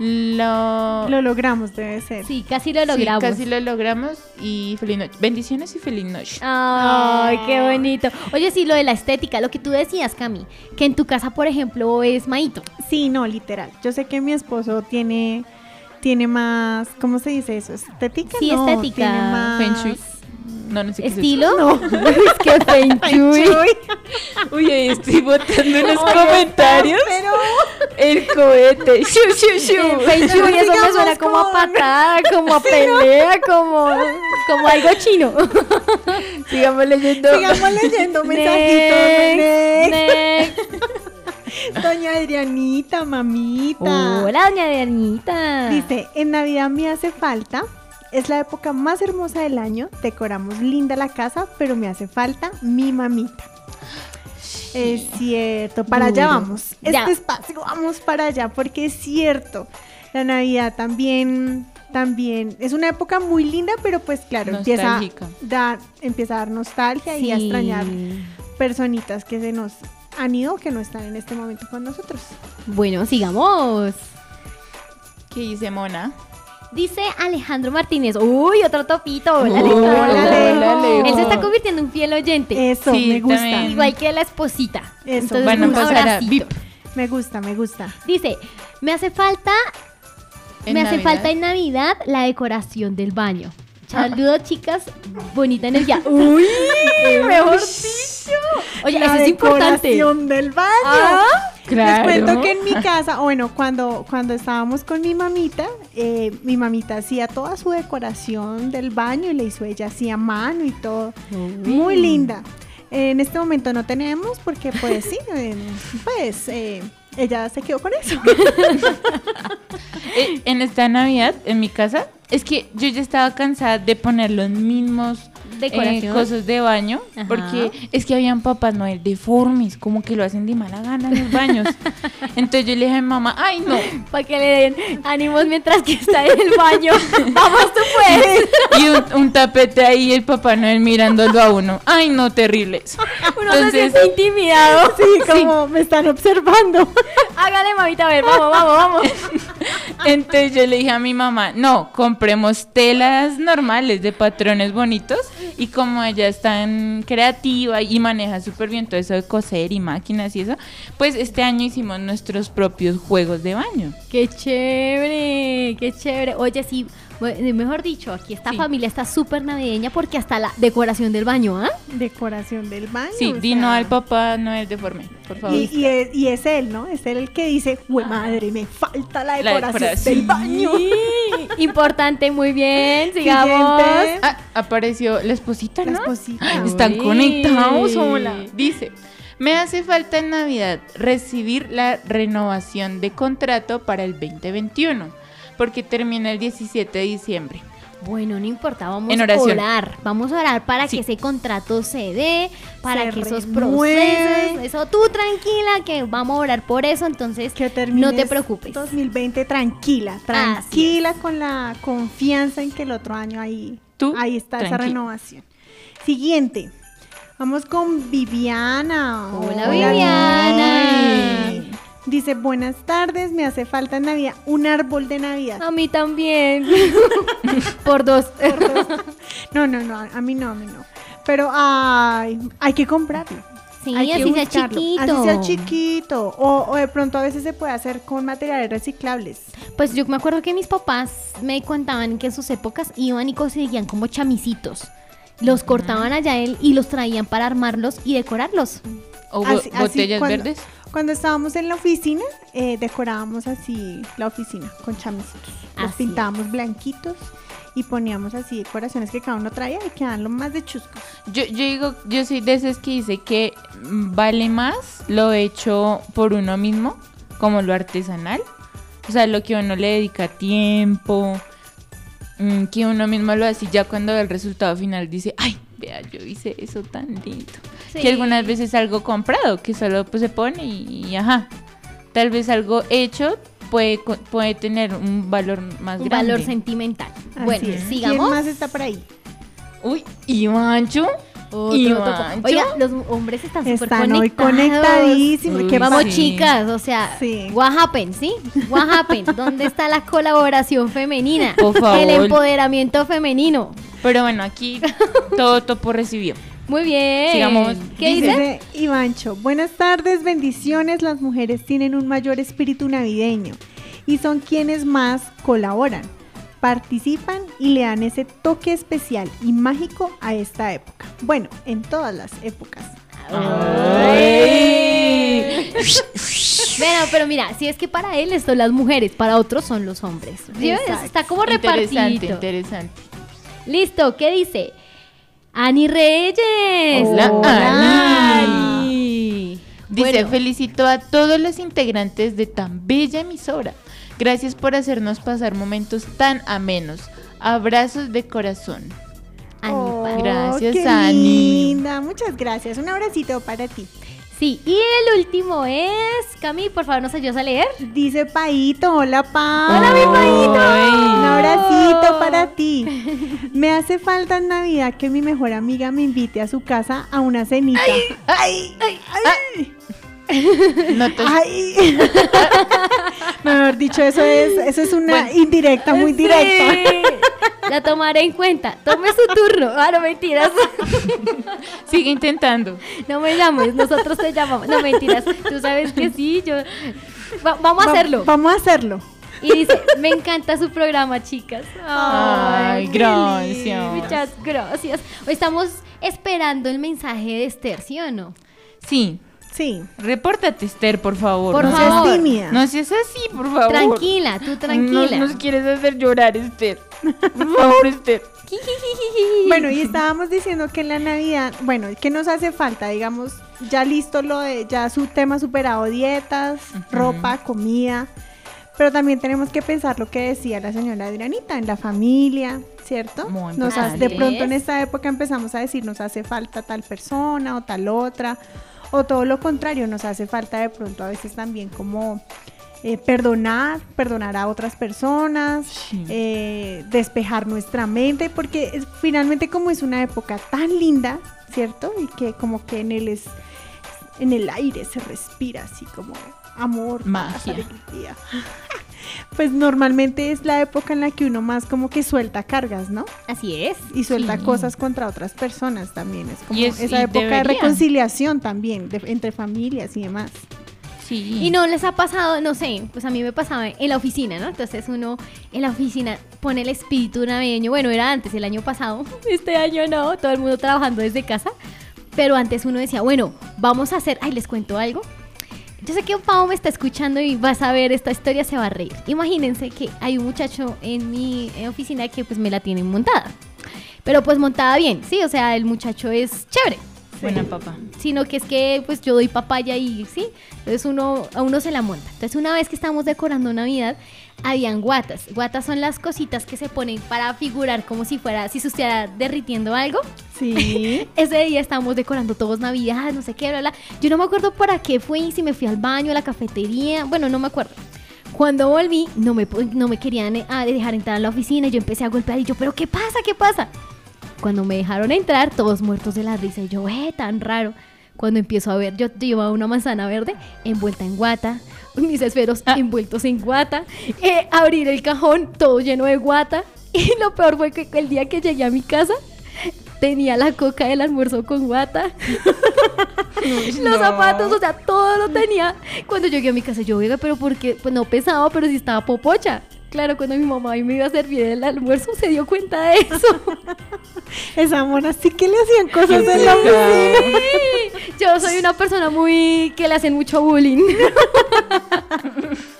Lo, Lo logramos, debe ser. Sí, casi lo Sí, logramos. casi lo logramos y feliz noche. Bendiciones y feliz noche. Ay, qué bonito. Oye, sí, lo de la estética, lo que tú decías, Cami, que en tu casa, por ejemplo, es maito. Sí, no, literal. Yo sé que mi esposo tiene, tiene más, ¿cómo se dice eso? ¿Estética? Sí, No, estética. Tiene más... Feng Shui. No, no sé qué es eso. ¿Estilo? No. es que Feng Shui. Uy, ahí estoy botando en los Oye, comentarios. Pero El cohete. Shu, shu, shu. Feng Shui, eso me suena como a patada, como a pelea, como, como algo chino. Sigamos leyendo. sigamos leyendo mensajitos. Next, Next. next. Doña Adrianita, mamita. Hola, doña Dianita. Dice, en Navidad me hace falta, es la época más hermosa del año, decoramos linda la casa, pero me hace falta mi mamita. Es cierto, para allá vamos. Ya. Este espacio vamos para allá, porque es cierto, la Navidad también, también es una época muy linda, pero pues claro, empieza a, Nostálgica. dar, empieza a dar nostalgia y a extrañar personitas que se nos han ido o que no están en este momento con nosotros. Bueno, sigamos. ¿Qué dice Mona? Dice Alejandro Martínez. Uy, otro topito. Hola, Hola, Alejandro. hola, Alejo. Él se está convirtiendo en un fiel oyente. Eso, Sí, me gusta. también. Igual que la esposita. Eso, Entonces, a un pasar a. Me gusta, me gusta. Dice, me hace falta, En me hace falta en Navidad la decoración del baño. Saludos, chicas. Bonita energía. Uy, mejor dicho. Oye, la eso es importante. decoración del baño. Ah, Claro. Les cuento que en mi casa, bueno, cuando, cuando estábamos con mi mamita, eh, mi mamita hacía toda su decoración del baño y le hizo ella así a mano y todo. Muy linda. En este momento no tenemos porque pues sí, eh, pues eh, ella se quedó con eso. Eh, en esta Navidad, en mi casa, es que yo ya estaba cansada de poner los mismos eh, Decoración. cosas de baño, Ajá. porque es que habían papás Noel deformes, como que lo hacen de mala gana en los baños. Entonces yo le dije a mi mamá, ay no, Para que le den ánimos mientras que está en el baño. Vamos, tú puedes. y un, un tapete ahí, el papá Noel mirándolo a uno, ay no, terrible eso. Uno se Entonces- siente intimidado. Sí, como me están observando. Hágale, mamita, a ver, vamos, vamos, vamos. Entonces yo le dije a mi mamá, no, compremos telas normales de patrones bonitos y como ella es tan creativa y maneja súper bien todo eso de coser y máquinas y eso, pues este año hicimos nuestros propios juegos de baño. Qué chévere, qué chévere. Oye, sí, mejor dicho, aquí esta Sí. familia está súper navideña porque hasta la decoración del baño, ¿ah? Decoración del baño. Sí, dino sea, al papá Noel deforme, por favor. Y, y es, y es él, ¿no? Es él el que dice, ¡Jue madre, me falta la La decoración, del baño! Sí, Importante, muy bien, sigamos. Ah, apareció la esposita, La ¿no? esposita. Están Uy. conectados, hola. Dice, me hace falta en Navidad recibir la renovación de contrato para el 2021, porque termina el 17 de diciembre. Bueno, no importa, vamos En a orar. Vamos a orar para Sí. que ese contrato se dé, para Se que esos procesos, eso tú tranquila, que vamos a orar por eso, entonces Que no te preocupes. 2020 tranquila, tranquila con la confianza en que el otro año ahí, Tú, ahí está esa renovación. Siguiente. Vamos con Viviana. Hola, Viviana. Vivi. Dice, buenas tardes, me hace falta en Navidad un árbol de Navidad. A mí también. Por dos. No, no, no, a mí no, a mí no. Pero ay, hay que comprarlo. Sí, Hay que así sea buscarlo. chiquito. Así sea chiquito. O, o de pronto a veces se puede hacer con materiales reciclables. Pues yo me acuerdo que mis papás me contaban que en sus épocas iban y conseguían como chamicitos. Los cortaban allá él y los traían para armarlos y decorarlos. ¿O bo- Así- así botellas cuando- verdes? Cuando estábamos en la oficina, eh, decorábamos así la oficina con chamicitos. Los Así. pintábamos blanquitos y poníamos así decoraciones que cada uno traía y quedaban lo más de chuscos. Yo, yo digo, yo soy de esos que dice que mm, vale más lo hecho por uno mismo, como lo artesanal. O sea, lo que uno le dedica tiempo, mm, que uno mismo lo hace y ya cuando ve el resultado final dice, ay, vea, yo hice eso tan lindo. Sí. Que algunas veces algo comprado, que solo pues se pone y, y ajá. Tal vez algo hecho puede, puede tener un valor más Un grande. valor sentimental. Así bueno, es. sigamos. ¿Quién más está por ahí? Uy, Ivancho. Otro. Oiga, los hombres están súper Están hoy conectados. conectadísimos. Uy, ¿Qué Vamos? Sí. chicas, o sea, Sí. what happened, ¿sí? What happened? ¿Dónde está la colaboración femenina? Por favor. El empoderamiento femenino. Pero bueno, aquí todo topo recibió. Muy bien. Sigamos. ¿Qué dice? Dice Ivancho, buenas tardes, bendiciones. Las mujeres tienen un mayor espíritu navideño y son quienes más colaboran, participan y le dan ese toque especial y mágico a esta época. Bueno, en todas las épocas. Bueno, pero mira, si es que para él son las mujeres, para otros son los hombres. Está como Interesante, repartido. interesante. Listo, ¿qué dice? Ani Reyes. Hola, Hola, Ani. Ani. Dice, Bueno, felicito a todos los integrantes de tan bella emisora. Gracias por hacernos pasar momentos tan amenos. Abrazos de corazón. Ani, Oh, pa- Gracias, qué Ani. linda, muchas gracias. Un abracito para ti. Sí, y el último es. Cami, por favor, ¿nos ayudas a leer? Dice Paito, hola Pa. Hola, mi Paito. Un abracito para ti. Me hace falta en Navidad que mi mejor amiga me invite a su casa a una cenita. Ay, ay, ay. No te- Ay. Mejor dicho, eso es, eso es una indirecta, muy directa. Sí, La tomaré en cuenta. Tome su turno. Ah, no mentiras. Sigue intentando. No me llames, nosotros te llamamos. No mentiras. Tú sabes que sí, yo. Va- vamos a Va- hacerlo. Vamos a hacerlo. Y dice, me encanta su programa, chicas. Ay, qué gracias. Muchas gracias. Hoy estamos esperando el mensaje de Esther, ¿sí o no? Sí. Sí. Repórtate, Esther, por favor. Por no No favor. seas tímida. No seas así, por favor. Tranquila, tú tranquila. No nos quieres hacer llorar, Esther. Por favor, Esther. Bueno, y estábamos diciendo que en la Navidad, bueno, ¿qué nos hace falta? Digamos, ya listo lo de, ya su tema superado, dietas, ropa, comida. Pero también tenemos que pensar lo que decía la señora Adrianita, en la familia, ¿cierto? Muy Nos hace- de pronto en esta época empezamos a decir, nos hace falta tal persona o tal otra. O todo lo contrario, nos hace falta de pronto a veces también como eh, perdonar, perdonar a otras personas, Sí. eh, despejar nuestra mente, porque es- finalmente como es una época tan linda, ¿cierto? Y que como que en el, es, en el aire se respira así como amor, Magia. alegría. Pues normalmente es la época en la que uno más como que suelta cargas, ¿no? Así es. Y suelta Sí. cosas contra otras personas también. Es como es- esa época de reconciliación también, de- entre familias y demás. Sí. Y no les ha pasado, no sé, pues a mí me pasaba en la oficina, ¿no? Entonces uno en la oficina pone el espíritu navideño. Bueno, era antes, el año pasado. Este año no, todo el mundo trabajando desde casa. Pero antes uno decía, bueno, vamos a hacer. Ay, les cuento algo. Yo sé que Pau me está escuchando y vas a ver esta historia, se va a reír. Imagínense que hay un muchacho en mi eh, oficina que pues me la tienen montada. Pero pues montada bien, sí, o sea, el muchacho es chévere Buena papá. sino que es que pues yo doy papaya y sí, entonces uno a uno se la monta. Entonces una vez que estamos decorando Navidad, habían guatas. Guatas son las cositas que se ponen para figurar como si fuera, si se estuviera derritiendo algo. Sí. Ese día estábamos decorando todos Navidad, no sé qué, bla, bla. Yo no me acuerdo para qué fue si me fui al baño, a la cafetería, bueno, no me acuerdo. Cuando volví, no me, no me querían eh, dejar entrar a la oficina. Yo empecé a golpear y yo, ¿pero qué pasa? ¿Qué pasa? Cuando me dejaron entrar, todos muertos de la risa. Y yo, eh, tan raro. Cuando empiezo a ver, yo llevaba una manzana verde envuelta en guata, mis esferos Ah. envueltos en guata, eh, abrir el cajón todo lleno de guata. Y lo peor fue que el día que llegué a mi casa, tenía la coca del almuerzo con guata, los zapatos, o sea, todo lo tenía. Cuando llegué a mi casa, yo, oiga, pero porque, pues no pesaba, pero sí estaba popocha. Claro, cuando mi mamá me iba a servir el almuerzo, se dio cuenta de eso. Esa mona sí que le hacían cosas en la oficina. Sí, Yo soy una persona muy que le hacen mucho bullying.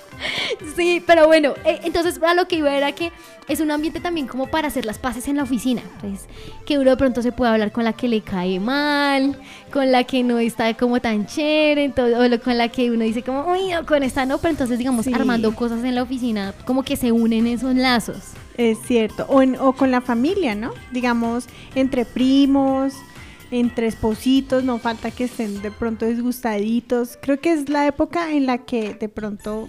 Sí, pero bueno, eh, entonces a lo que iba era que es un ambiente también como para hacer las paces en la oficina. Entonces, que uno de pronto se puede hablar con la que le cae mal, con la que no está como tan chévere, entonces, o con la que uno dice como, uy, no, con esta no, pero entonces digamos Sí. armando cosas en la oficina, como que se unen esos lazos. Es cierto. O, en- o con la familia, ¿no? Digamos, entre primos, entre espositos, no falta que estén de pronto disgustaditos. Creo que es la época en la que de pronto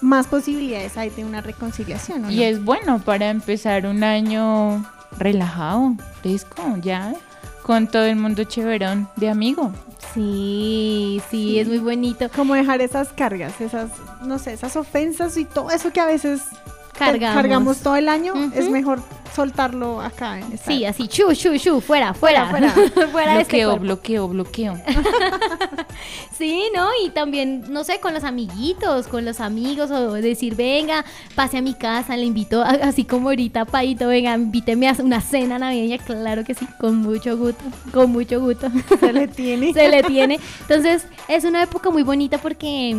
más posibilidades hay de una reconciliación, ¿o Y no? es bueno para empezar un año relajado, fresco, ya, con todo el mundo chéverón de amigo. Sí, sí, es muy bonito. Como dejar esas cargas, esas, no sé, esas ofensas y todo eso que a veces Cargamos. cargamos todo el año, es mejor soltarlo acá en Sí, así, chu, chu, chu, fuera, fuera, fuera, fuera de este bloqueo, bloqueo, bloqueo. Sí, ¿no? Y también, no sé, con los amiguitos, con los amigos, o decir, venga, pase a mi casa, le invito, a- así como ahorita, Paito, venga, invíteme a una cena navideña, claro que sí, con mucho gusto, con mucho gusto. se le tiene. Se le tiene. Entonces, es una época muy bonita porque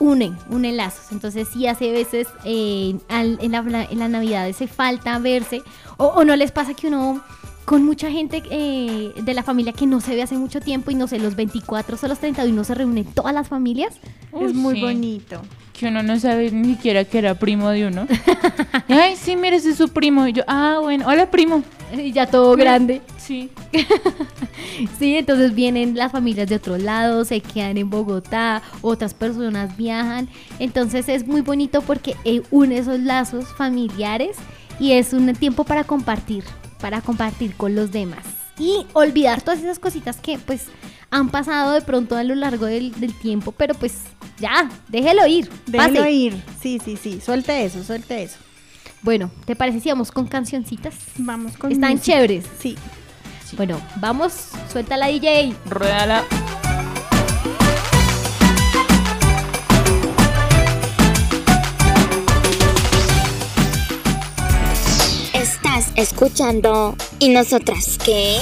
unen, unen lazos. Entonces, sí hace veces eh, al- en, la, en la Navidad hace falta verse, o, o no les pasa que uno con mucha gente eh, de la familia que no se ve hace mucho tiempo y no sé, los 24 o los 31 se reúnen todas las familias. Uy, es muy sí. bonito. Que uno no sabe ni siquiera que era primo de uno. Ay, sí, mire, ese es su primo. Y yo, ah, bueno, hola, primo. Y ya todo grande. Sí. Sí, entonces vienen las familias de otro lado, se quedan en Bogotá, otras personas viajan. Entonces es muy bonito porque eh, une esos lazos familiares y es un tiempo para compartir, para compartir con los demás. Y olvidar todas esas cositas que pues han pasado de pronto a lo largo del, del tiempo, pero pues ya, déjelo ir. Déjelo pase. ir. Sí, sí, sí. Suelte eso, suelte eso. Bueno, ¿te parece si vamos con cancioncitas? Vamos con Están música. chéveres. Sí. Bueno, vamos, suelta la DJ. Ruédala. Estás escuchando. ¿Y nosotras qué?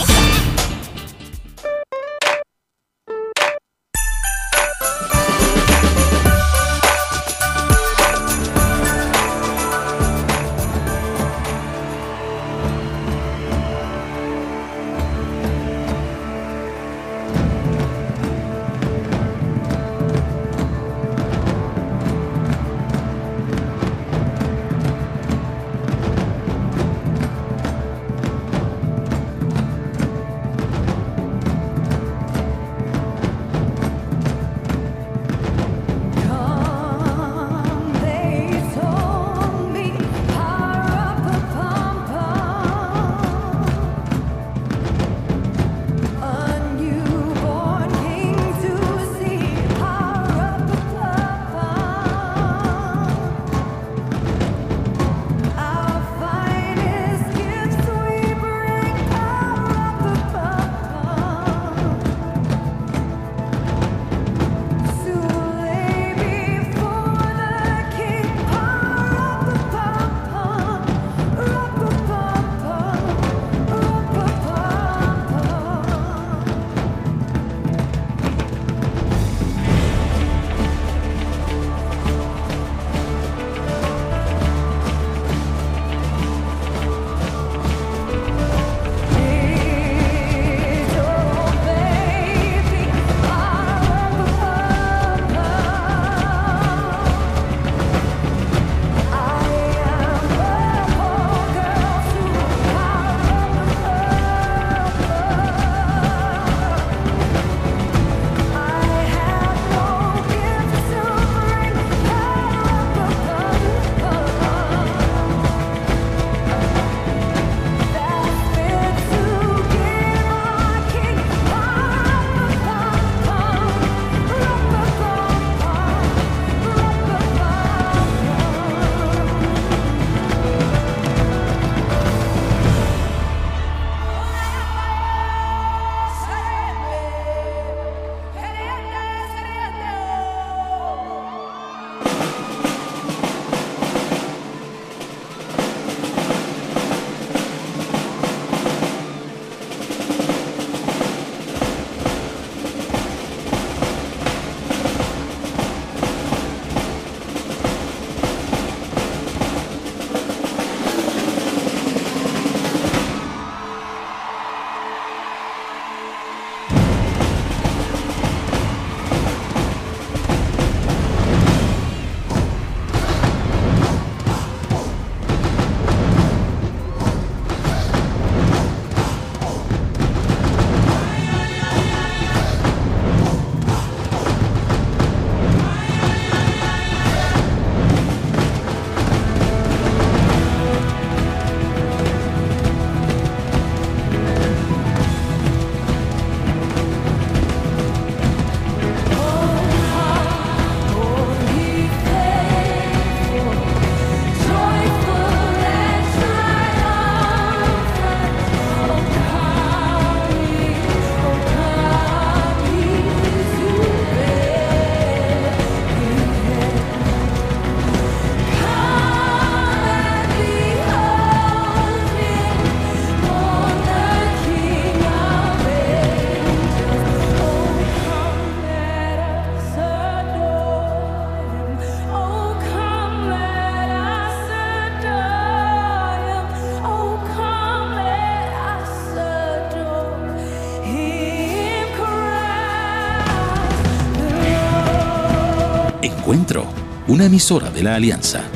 Una emisora de la Alianza.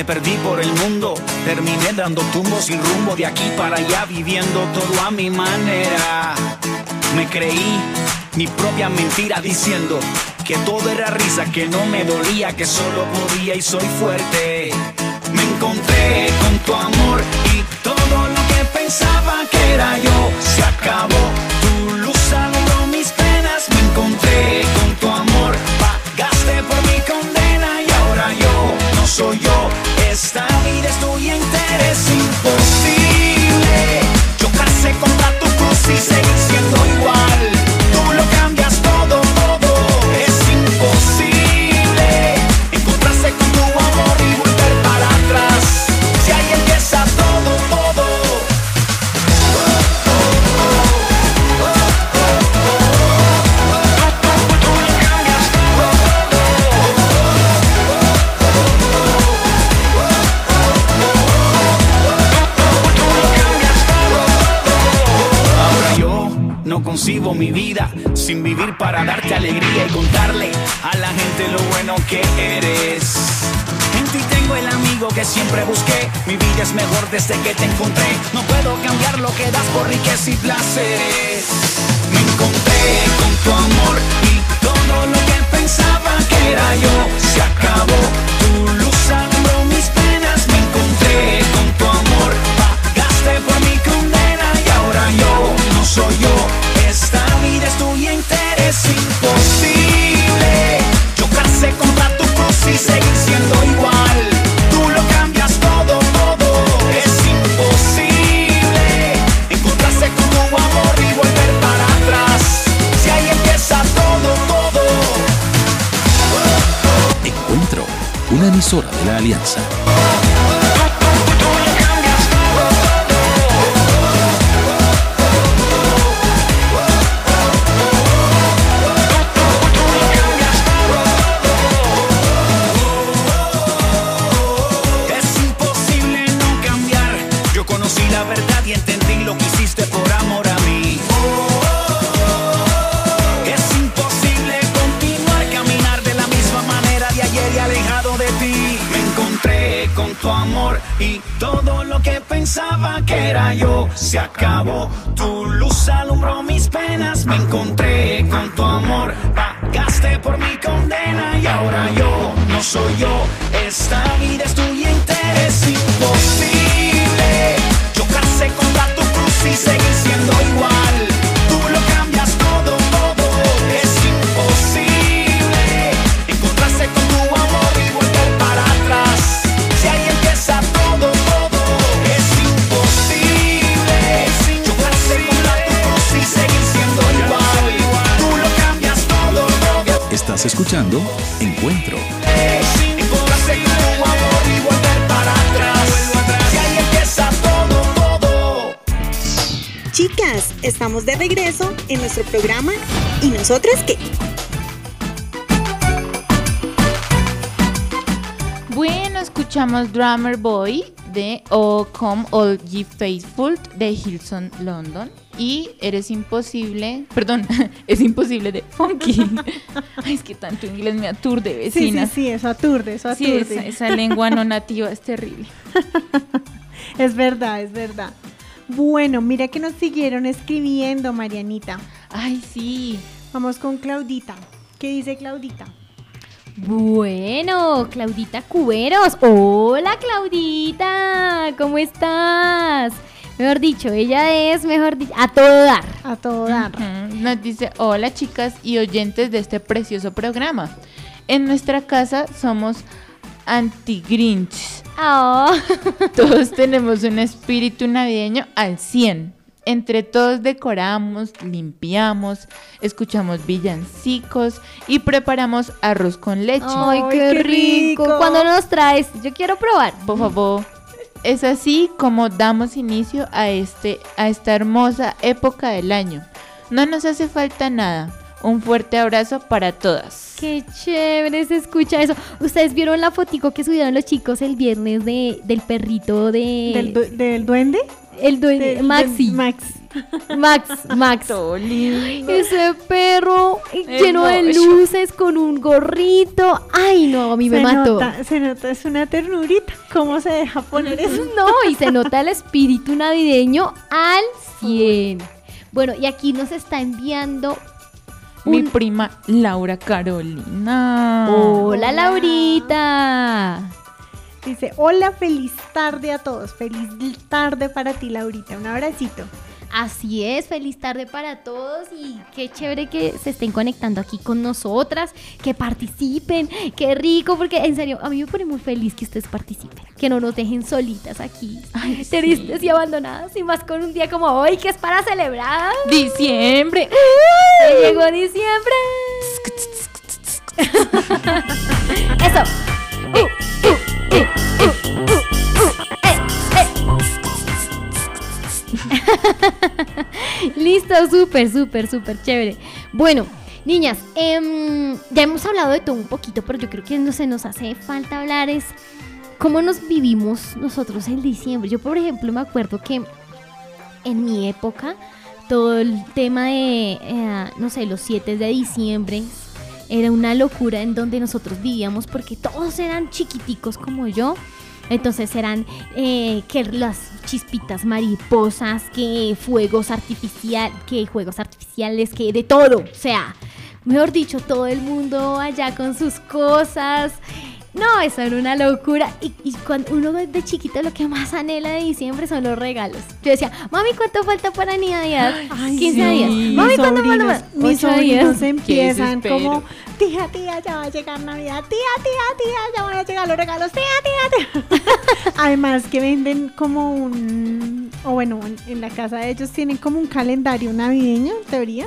Me perdí por el mundo. Terminé dando tumbos sin rumbo de aquí para allá, viviendo todo a mi manera. Me creí mi propia mentira diciendo que todo era risa, que no me dolía, que solo podía y soy fuerte. Me encontré con tu amor y todo lo que pensaba que era yo mi vida sin vivir para darte alegría y contarle a la gente lo bueno que eres. En ti tengo el amigo que siempre busqué. Mi vida es mejor desde que te encontré. No puedo cambiar lo que das por riqueza y placeres. Me encontré con tu amor y todo lo que pensaba que era yo se acabó. Emisora de la Alianza. Soy yo. Esta vida es tuya entera. Es imposible chocarse contra tu cruz y seguir siendo igual. Tú lo cambias todo, todo. Es imposible encontrarse con tu amor y volver para atrás. Si ahí empieza todo, todo. Es imposible chocarse contra tu cruz y seguir siendo igual. Tú lo cambias todo, todo. Estás escuchando estamos de regreso en nuestro programa ¿Y nosotras qué? Bueno, escuchamos Drummer Boy de Oh Come All Ye Faithful de Hilson London. Y Eres Imposible, perdón, es imposible de Funky. Ay, es que tanto inglés me aturde, Sí, sí, vecina. sí, eso aturde, eso Sí, aturde. esa, esa lengua no nativa es terrible. Es verdad, es verdad. Bueno, mira que nos siguieron escribiendo, Marianita. Ay, sí. Vamos con Claudita. ¿Qué dice Claudita? Bueno, Claudita Cuberos. Hola, Claudita. ¿Cómo estás? Mejor dicho, ella es, mejor dicho, a todo dar. A todo dar. Nos dice, hola chicas y oyentes de este precioso programa. En nuestra casa somos anti-grinch. Oh. Todos tenemos un espíritu navideño al 100. Entre todos decoramos, limpiamos, escuchamos villancicos y preparamos arroz con leche. Ay, Ay, qué, qué rico. rico. ¿Cuándo nos traes? Yo quiero probar. Por favor. Es así como damos inicio a, este, a esta hermosa época del año. No nos hace falta nada. Un fuerte abrazo para todas. Qué chévere se escucha eso. ¿Ustedes vieron la fotico que subieron los chicos el viernes de, del perrito de... ¿Del, du- del duende? el duende, Del- Maxi. del Max. Max, Max. Ese perro lleno de luces con un gorrito. Ay, no, a mí me mató. Nota, se nota, es una ternurita. ¿Cómo se deja poner eso? No, y se nota el espíritu navideño al 100. Bueno, y aquí nos está enviando Mi un- prima Laura Carolina. Hola, Laurita. Dice, hola, feliz tarde a todos. Feliz tarde para ti, Laurita. Un abracito. Así es, feliz tarde para todos y qué chévere que se estén conectando aquí con nosotras, que participen, qué rico, porque en serio, a mí me pone muy feliz que ustedes participen, que no nos dejen solitas aquí, Ay, tristes sí. y abandonadas, y más con un día como hoy, que es para celebrar. Diciembre. Ya llegó diciembre. Eso. Uh, uh, uh, Listo, súper, súper, súper chévere. Bueno, niñas, em, ya hemos hablado de todo un poquito, pero yo creo que no se nos hace falta hablar es cómo nos vivimos nosotros en diciembre. Yo, por ejemplo, me acuerdo que en mi época todo el tema de, eh, no sé, los 7 de diciembre era una locura en donde nosotros vivíamos porque todos eran chiquiticos como yo. Entonces eran eh, que las chispitas mariposas, que fuegos artificial, que juegos artificiales, que de todo. O sea, mejor dicho, todo el mundo allá con sus cosas. No, eso era una locura. Y, y cuando uno de chiquito lo que más anhela de diciembre son los regalos. Yo decía, mami, ¿cuánto falta para Navidad? 15 sí. días. Mami, ¿cuánto sobrinos, falta? mis Ocho días. sobrinos empiezan como, tía, tía, ya va a llegar Navidad, tía, tía, tía, ya van a llegar los regalos, tía, tía, tía. Además que venden como un, o bueno, en, la casa de ellos tienen como un calendario navideño, en teoría.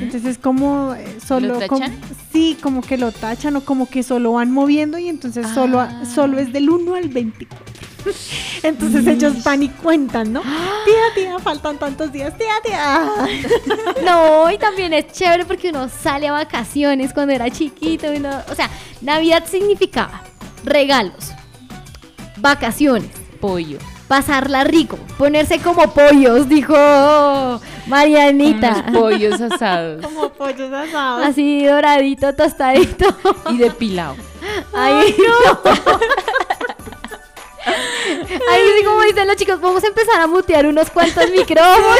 Entonces como eh, solo, ¿Lo como- tachan? sí, como que lo tachan o como que solo van moviendo y entonces solo, solo es del 1 al 24. Entonces ellos van y cuentan, ¿no? Tía, tía, faltan tantos días, tía, tía. No, y también es chévere porque uno sale a vacaciones cuando era chiquito. uno- o sea, Navidad significaba regalos, vacaciones, Pollo. pasarla rico, ponerse como pollos, dijo Marianita. Unos pollos asados. Como pollos asados. Así doradito, tostadito. y depilado. Ay, no. Ahí sí, como dicen los chicos, vamos a empezar a mutear unos cuantos micrófonos.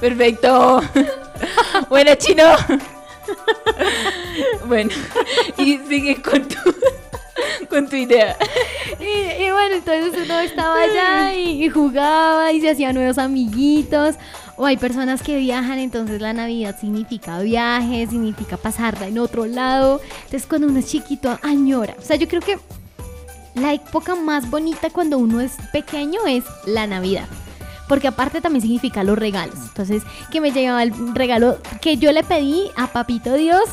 Perfecto. Buena, chino. bueno, y sigue con tu, con tu idea. Y, y bueno, entonces uno estaba allá y, y jugaba y se hacía nuevos amiguitos. O hay personas que viajan, entonces la Navidad significa viaje, significa pasarla en otro lado. Entonces cuando uno es chiquito, añora. O sea, yo creo que la época más bonita cuando uno es pequeño es la Navidad. Porque aparte también significa los regalos. Entonces, que me llegaba el regalo que yo le pedí a Papito Dios,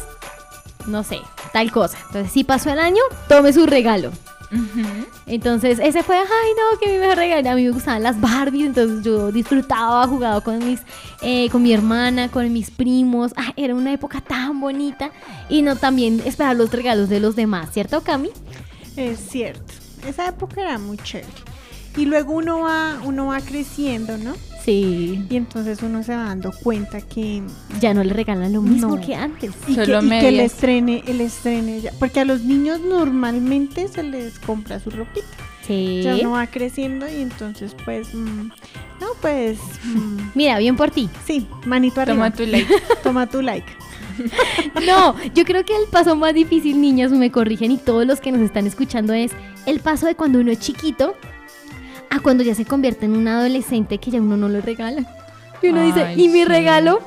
no sé, tal cosa. Entonces, si pasó el año, tome su regalo. Entonces, ese fue, ay, no, que mi mejor regalo. A mí me gustaban las Barbies, entonces yo disfrutaba, jugaba con mis, eh, con mi hermana, con mis primos. Ah, era una época tan bonita. Y no también esperar los regalos de los demás, ¿cierto, Cami? Es cierto. Esa época era muy chévere. Y luego uno va, uno va creciendo, ¿no? Sí. Y entonces uno se va dando cuenta que Ya no le regalan lo mismo No. que antes. y, que, Solo y que el estrene, el estrene ya. Porque a los niños normalmente se les compra su ropita. Sí. Ya uno va creciendo y entonces pues mm, no pues mm, Mira, bien por ti. sí, manito arriba. Toma tu like. Toma tu like. No, yo creo que el paso más difícil, niños, me corrigen y todos los que nos están escuchando es el paso de cuando uno es chiquito a cuando ya se convierte en un adolescente que ya uno no le regala. Y uno dice, ¿y mi regalo?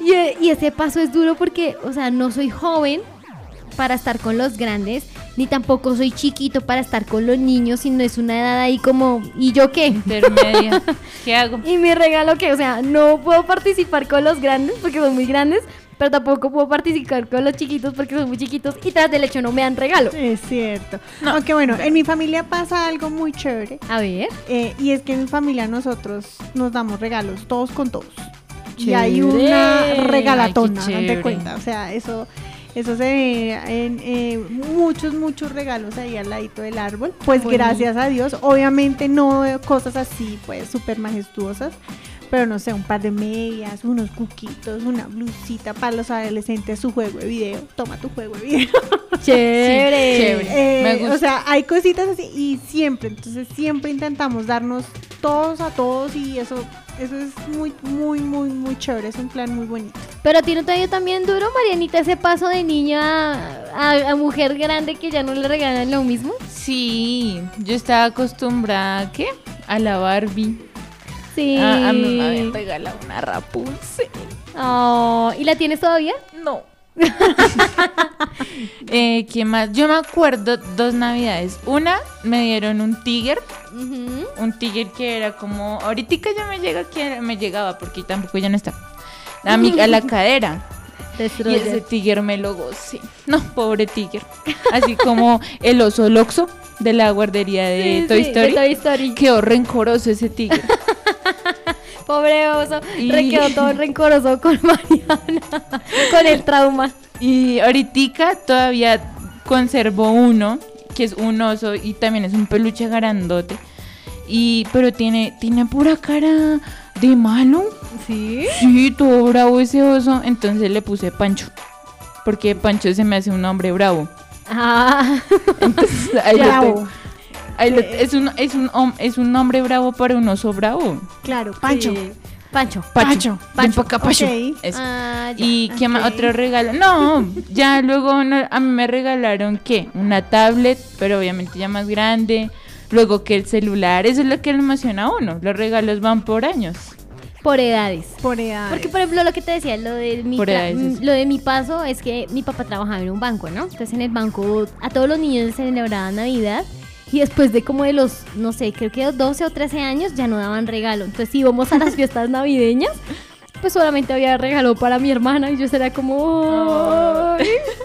Y, eh, y ese paso es duro porque, o sea, no soy joven para estar con los grandes, ni tampoco soy chiquito para estar con los niños, sino es una edad ahí como, ¿y yo qué? Intermedia. ¿Qué hago? ¿Y mi regalo qué? O sea, no puedo participar con los grandes porque son muy grandes, pero tampoco puedo participar con los chiquitos porque son muy chiquitos y tras del hecho no me dan regalo. Es cierto. Aunque bueno, en mi familia pasa algo muy chévere. A ver. eh, y es que en mi familia nosotros nos damos regalos, todos con todos. Y Chévere. hay una regalatona, Ay, date chévere. cuenta. O sea, eso, eso se ve en eh, muchos, muchos regalos ahí al ladito del árbol. Pues gracias a Dios. Obviamente no cosas así, pues súper majestuosas. Pero no sé, un par de medias, unos cuquitos, una blusita para los adolescentes, su juego de video. Toma tu juego de video. Chévere. Sí, chévere. Eh, Me gusta. O sea, hay cositas así y siempre, entonces siempre intentamos darnos todos a todos y eso, eso es muy, muy, muy, muy chévere, es un plan muy bonito. Pero a ti no te dio también duro, Marianita, ese paso de niña a, a- a mujer grande que ya no le regalan lo mismo. Sí, yo estaba acostumbrada ¿a qué? A la Barbie. Sí. A, a mí me habían regalado una Rapunzel. Oh, ¿Y la tienes todavía? No. eh, ¿Qué más? Yo me acuerdo dos navidades. Una me dieron un tiger, Ujú. un tiger que era como, ahorita ya me llega que me llegaba porque tampoco ya no está. A, mi, a la cadera. Y ese tiger me lo gocé. No, pobre tiger. Así como el oso Loxo de la guardería de Sí, Toy sí, Story. de Toy Story. Quedó rencoroso ese tigre. Pobre oso. Y- Re quedó todo rencoroso con Mariana. con el trauma. Y ahorita todavía conservo uno, que es un oso y también es un peluche grandote. Y, pero tiene, tiene pura cara de malo. ¿Sí? Sí, todo bravo ese oso. Entonces le puse Pancho. Porque Pancho se me hace un hombre bravo. Ah. Entonces, ahí lo Bravo. tengo. Ahí lo- es, un, es, un, es un nombre bravo para un oso bravo. Claro, Pancho. Sí. Pancho. Pacho. Ven pa' acá, Pacho. Ok. Eso. Ah, ya. ¿Y qué más? Otro regalo. No, ya luego no- a mí me regalaron qué? Una tablet, pero obviamente ya más grande. Luego que el celular, eso es lo que le emociona a uno. Los regalos van por años. Por edades. Por edad. Porque, por ejemplo, lo que te decía, lo de, mi edades, lo de mi paso es que mi papá trabajaba en un banco, ¿no? Entonces, en el banco a todos los niños les celebraban Navidad y después de como de los, no sé, creo que 12 o 13 años ya no daban regalo. Entonces, si íbamos a las fiestas navideñas, pues solamente había regalo para mi hermana y yo era como...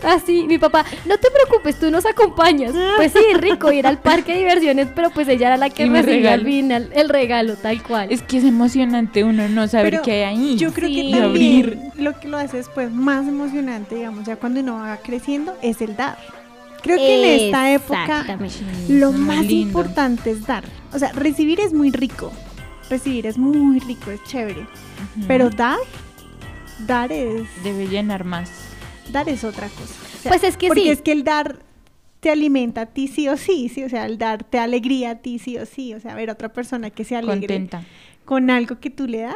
Así, mi papá, no te preocupes, tú nos acompañas. Pues sí, rico, ir al parque de diversiones, pero pues ella era la que mi recibía al final el regalo, tal cual. Es que es emocionante uno no saber Pero qué hay ahí. Yo creo Sí. que también lo que lo hace después más emocionante, digamos, ya cuando uno va creciendo, es el dar. Creo que en esta época lo más importante es dar. O sea, recibir es muy rico. Recibir es muy rico, es chévere. Pero dar, dar es, Debe llenar más. dar es otra cosa. O sea, Pues es que porque sí. es que el dar te alimenta a ti sí o sí, sí, o sea, el dar te alegría a ti sí o sí, o sea, ver a otra persona que se alegre Contenta. con algo que tú le das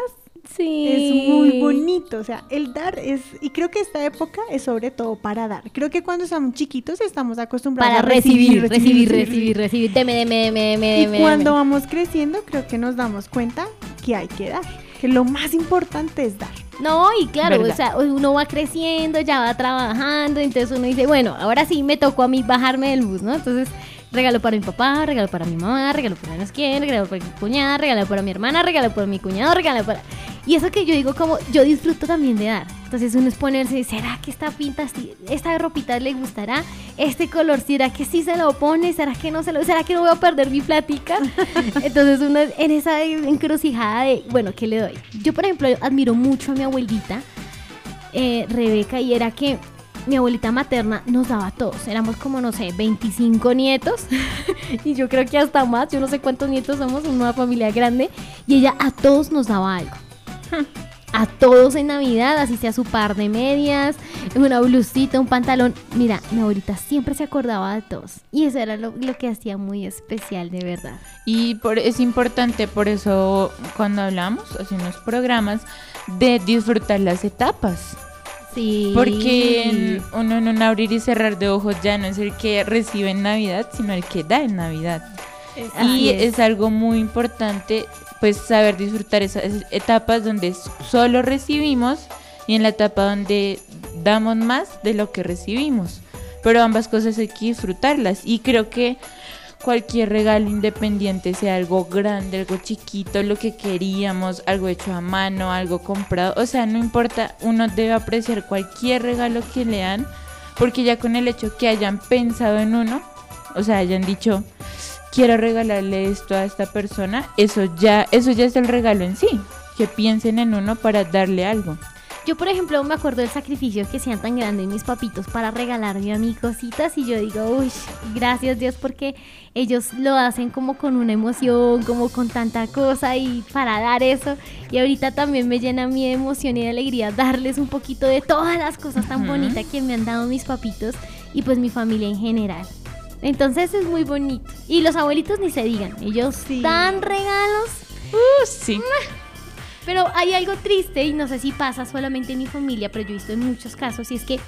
Sí. es muy bonito, o sea, el dar es, y creo que esta época es sobre todo para dar. Creo que cuando estamos chiquitos estamos acostumbrados Para a recibir, recibir, recibir, recibir. Deme, deme, deme, deme, Y deme, cuando vamos creciendo, creo que nos damos cuenta que hay que dar, que lo más importante es dar. No, y claro, ¿Verdad? o sea, uno va creciendo, ya va trabajando, entonces uno dice, bueno, ahora sí me tocó a mí bajarme del bus, ¿no? Entonces, regalo para mi papá, regalo para mi mamá, regalo para no sé quién, regalo para mi cuñada, regalo para mi hermana, regalo para mi cuñado, regalo para... Y eso que yo digo como, yo disfruto también de dar. Entonces uno es ponerse, ¿será que esta pinta, esta ropita le gustará? ¿Este color, será que sí se lo pone? ¿Será que no se lo, será que no voy a perder mi plática? Entonces uno en esa encrucijada de, bueno, ¿qué le doy? Yo, por ejemplo, admiro mucho a mi abuelita, eh, Rebeca, y era que mi abuelita materna nos daba a todos. Éramos como, no sé, 25 nietos. y yo creo que hasta más. Yo no sé cuántos nietos somos, una familia grande. Y ella a todos nos daba algo. A todos en Navidad, así sea su par de medias, una blusita, un pantalón. Mira, mi abuelita siempre se acordaba de todos. Y eso era lo, lo que hacía muy especial, de verdad. Y por, es importante, por eso cuando hablamos, hace unos programas, de disfrutar las etapas. Sí. Porque uno en un abrir y cerrar de ojos ya no es el que recibe en Navidad, sino el que da en Navidad. Y es. algo muy importante, pues saber disfrutar esas etapas donde solo recibimos y en la etapa donde damos más de lo que recibimos. Pero ambas cosas hay que disfrutarlas. Y creo que cualquier regalo independiente, sea algo grande, algo chiquito, lo que queríamos, algo hecho a mano, algo comprado, o sea, no importa, uno debe apreciar cualquier regalo que le dan, porque ya con el hecho que hayan pensado en uno, o sea, hayan dicho, quiero regalarle esto a esta persona, eso ya, eso ya es el regalo en sí, que piensen en uno para darle algo. Yo, por ejemplo, me acuerdo del sacrificio que hacían tan grande mis papitos para regalarme a mí cositas y yo digo, uy, gracias Dios porque ellos lo hacen como con una emoción, como con tanta cosa y para dar eso. Y ahorita también me llena de emoción y de alegría darles un poquito de todas las cosas tan Ujú. bonitas que me han dado mis papitos y pues mi familia en general. Entonces es muy bonito. Y los abuelitos ni se digan, ellos Sí. dan regalos Uh, sí. pero hay algo triste y no sé si pasa solamente en mi familia, pero yo he visto en muchos casos y es que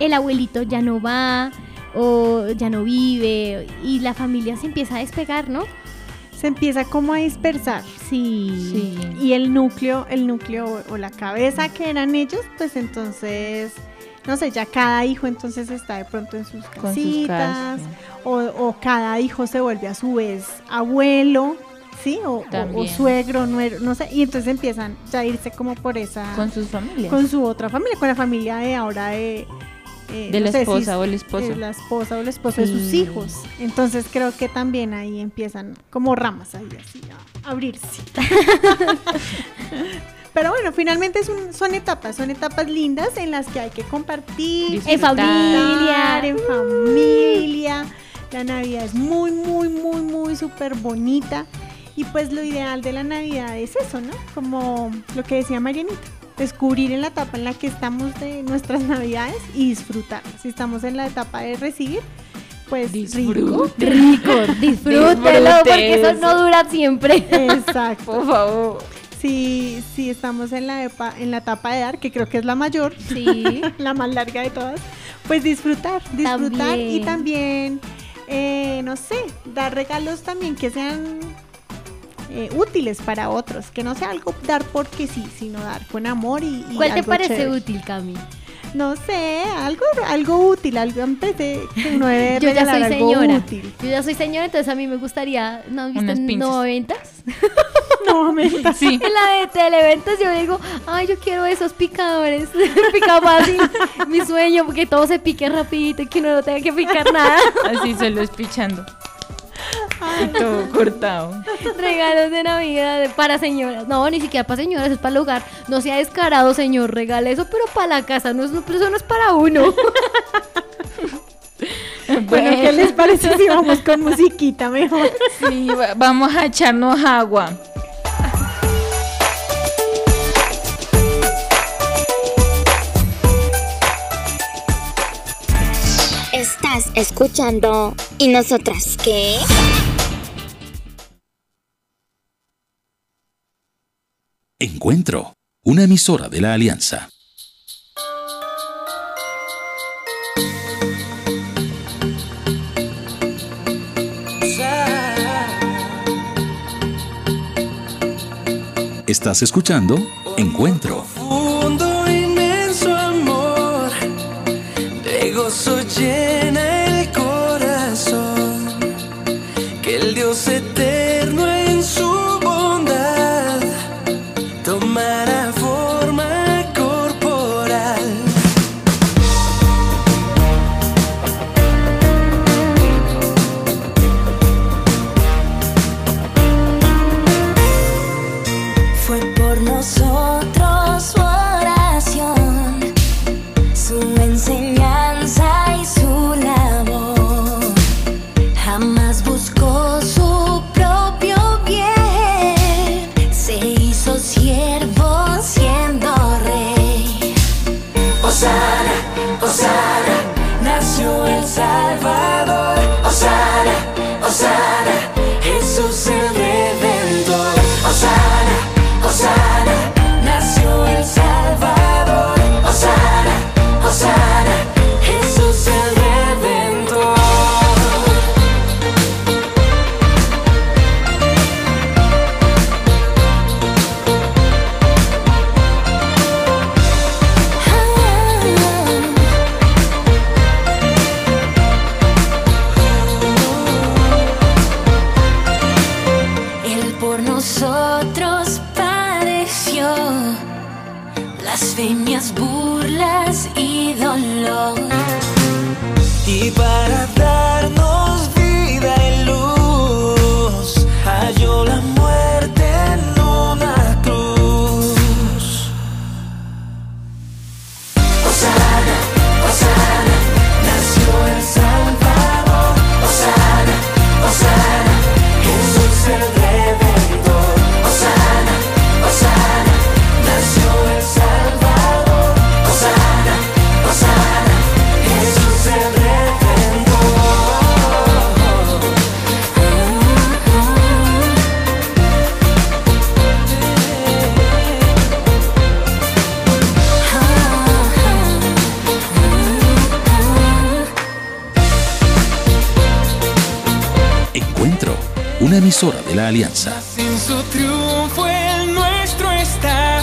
el abuelito ya no va o ya no vive y la familia se empieza a despegar, ¿no? Se empieza como a dispersar. Sí. Sí. Y el núcleo, el núcleo o la cabeza que eran ellos, pues entonces, no sé, ya cada hijo entonces está de pronto en sus casitas, casas. o, o cada hijo se vuelve a su vez abuelo, ¿sí? O, o- o También. suegro, nuero, no sé, y entonces empiezan ya a irse como por esa, Con sus familias. con su otra familia, con la familia de ahora de... eh, de no la sé esposa es- o el esposo. de la esposa o el esposo de sus hijos. Entonces creo que también ahí empiezan como ramas ahí así a abrirse. Pero bueno, finalmente es un- son etapas, son etapas lindas en las que hay que compartir, Disfrutar. En familia. en familia. La Navidad es muy, muy, muy, muy súper bonita. Y pues lo ideal de la Navidad es eso, ¿no? Como lo que decía Marianita, descubrir en la etapa en la que estamos de nuestras Navidades y disfrutar. Si estamos en la etapa de recibir, pues rico. Disfrute. Rico, disfrútelo porque eso no dura siempre. Exacto. Por favor. Si, si estamos en la, epa- en la etapa de dar, que creo que es la mayor, Sí. la más larga de todas, pues disfrutar, disfrutar y También. eh, no sé, dar regalos también que sean eh, útiles para otros, que no sea algo dar porque sí, sino dar con amor y, y ¿Cuál te parece chévere. útil, Cami? No sé, algo, algo útil, algo parece que uno debe Yo ya soy algo señora. útil. Yo ya soy señora, entonces a mí me gustaría, ¿no pinzas. noventas? No, me Sí. En la de Televentas yo digo, ay, yo quiero esos picadores, pica fácil, mi sueño, porque todo se pique rapidito y que uno no tenga que picar nada. Así solo espichando. Todo cortado. Regalos de Navidad para señoras. No, ni siquiera para señoras, es para el hogar. No sea descarado, señor, regale eso, pero para la casa, no es, eso no es para uno. Bueno, ¿qué les parece si vamos con musiquita mejor? Sí, va- vamos a echarnos agua. Estás escuchando. ¿Y nosotras qué? Encuentro, una emisora de la Alianza. Estás escuchando Encuentro, profundo, inmenso amor, de gozo blasfemias, burlas y dolor. Y para darme emisora de la Alianza. En su triunfo el nuestro está,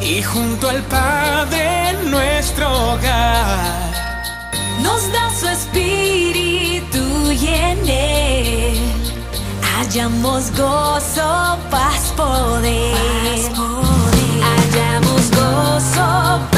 y junto al Padre en nuestro hogar. Nos da su espíritu y en él hallamos gozo, paz, poder. Paz, poder. Hallamos gozo,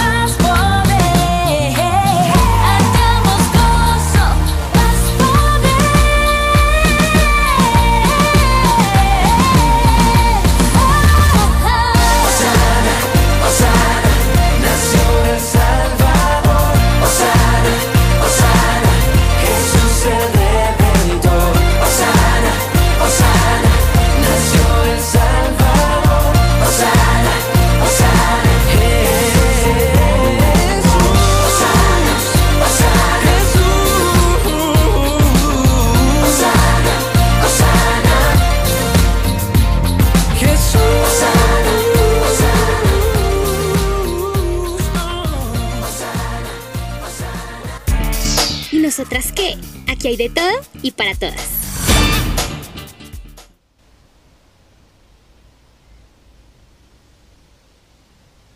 mientras que aquí hay de todo y para todas.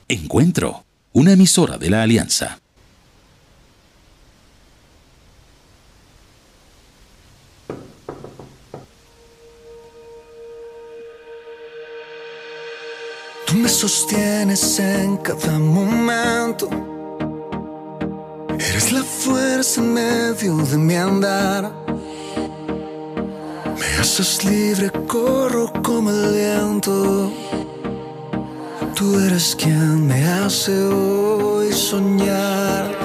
Encuentro, una emisora de la Alianza. Tú me sostienes en cada momento Eres la fuerza en medio de mi andar. Me haces libre, corro como el viento. Tú eres quien me hace hoy soñar.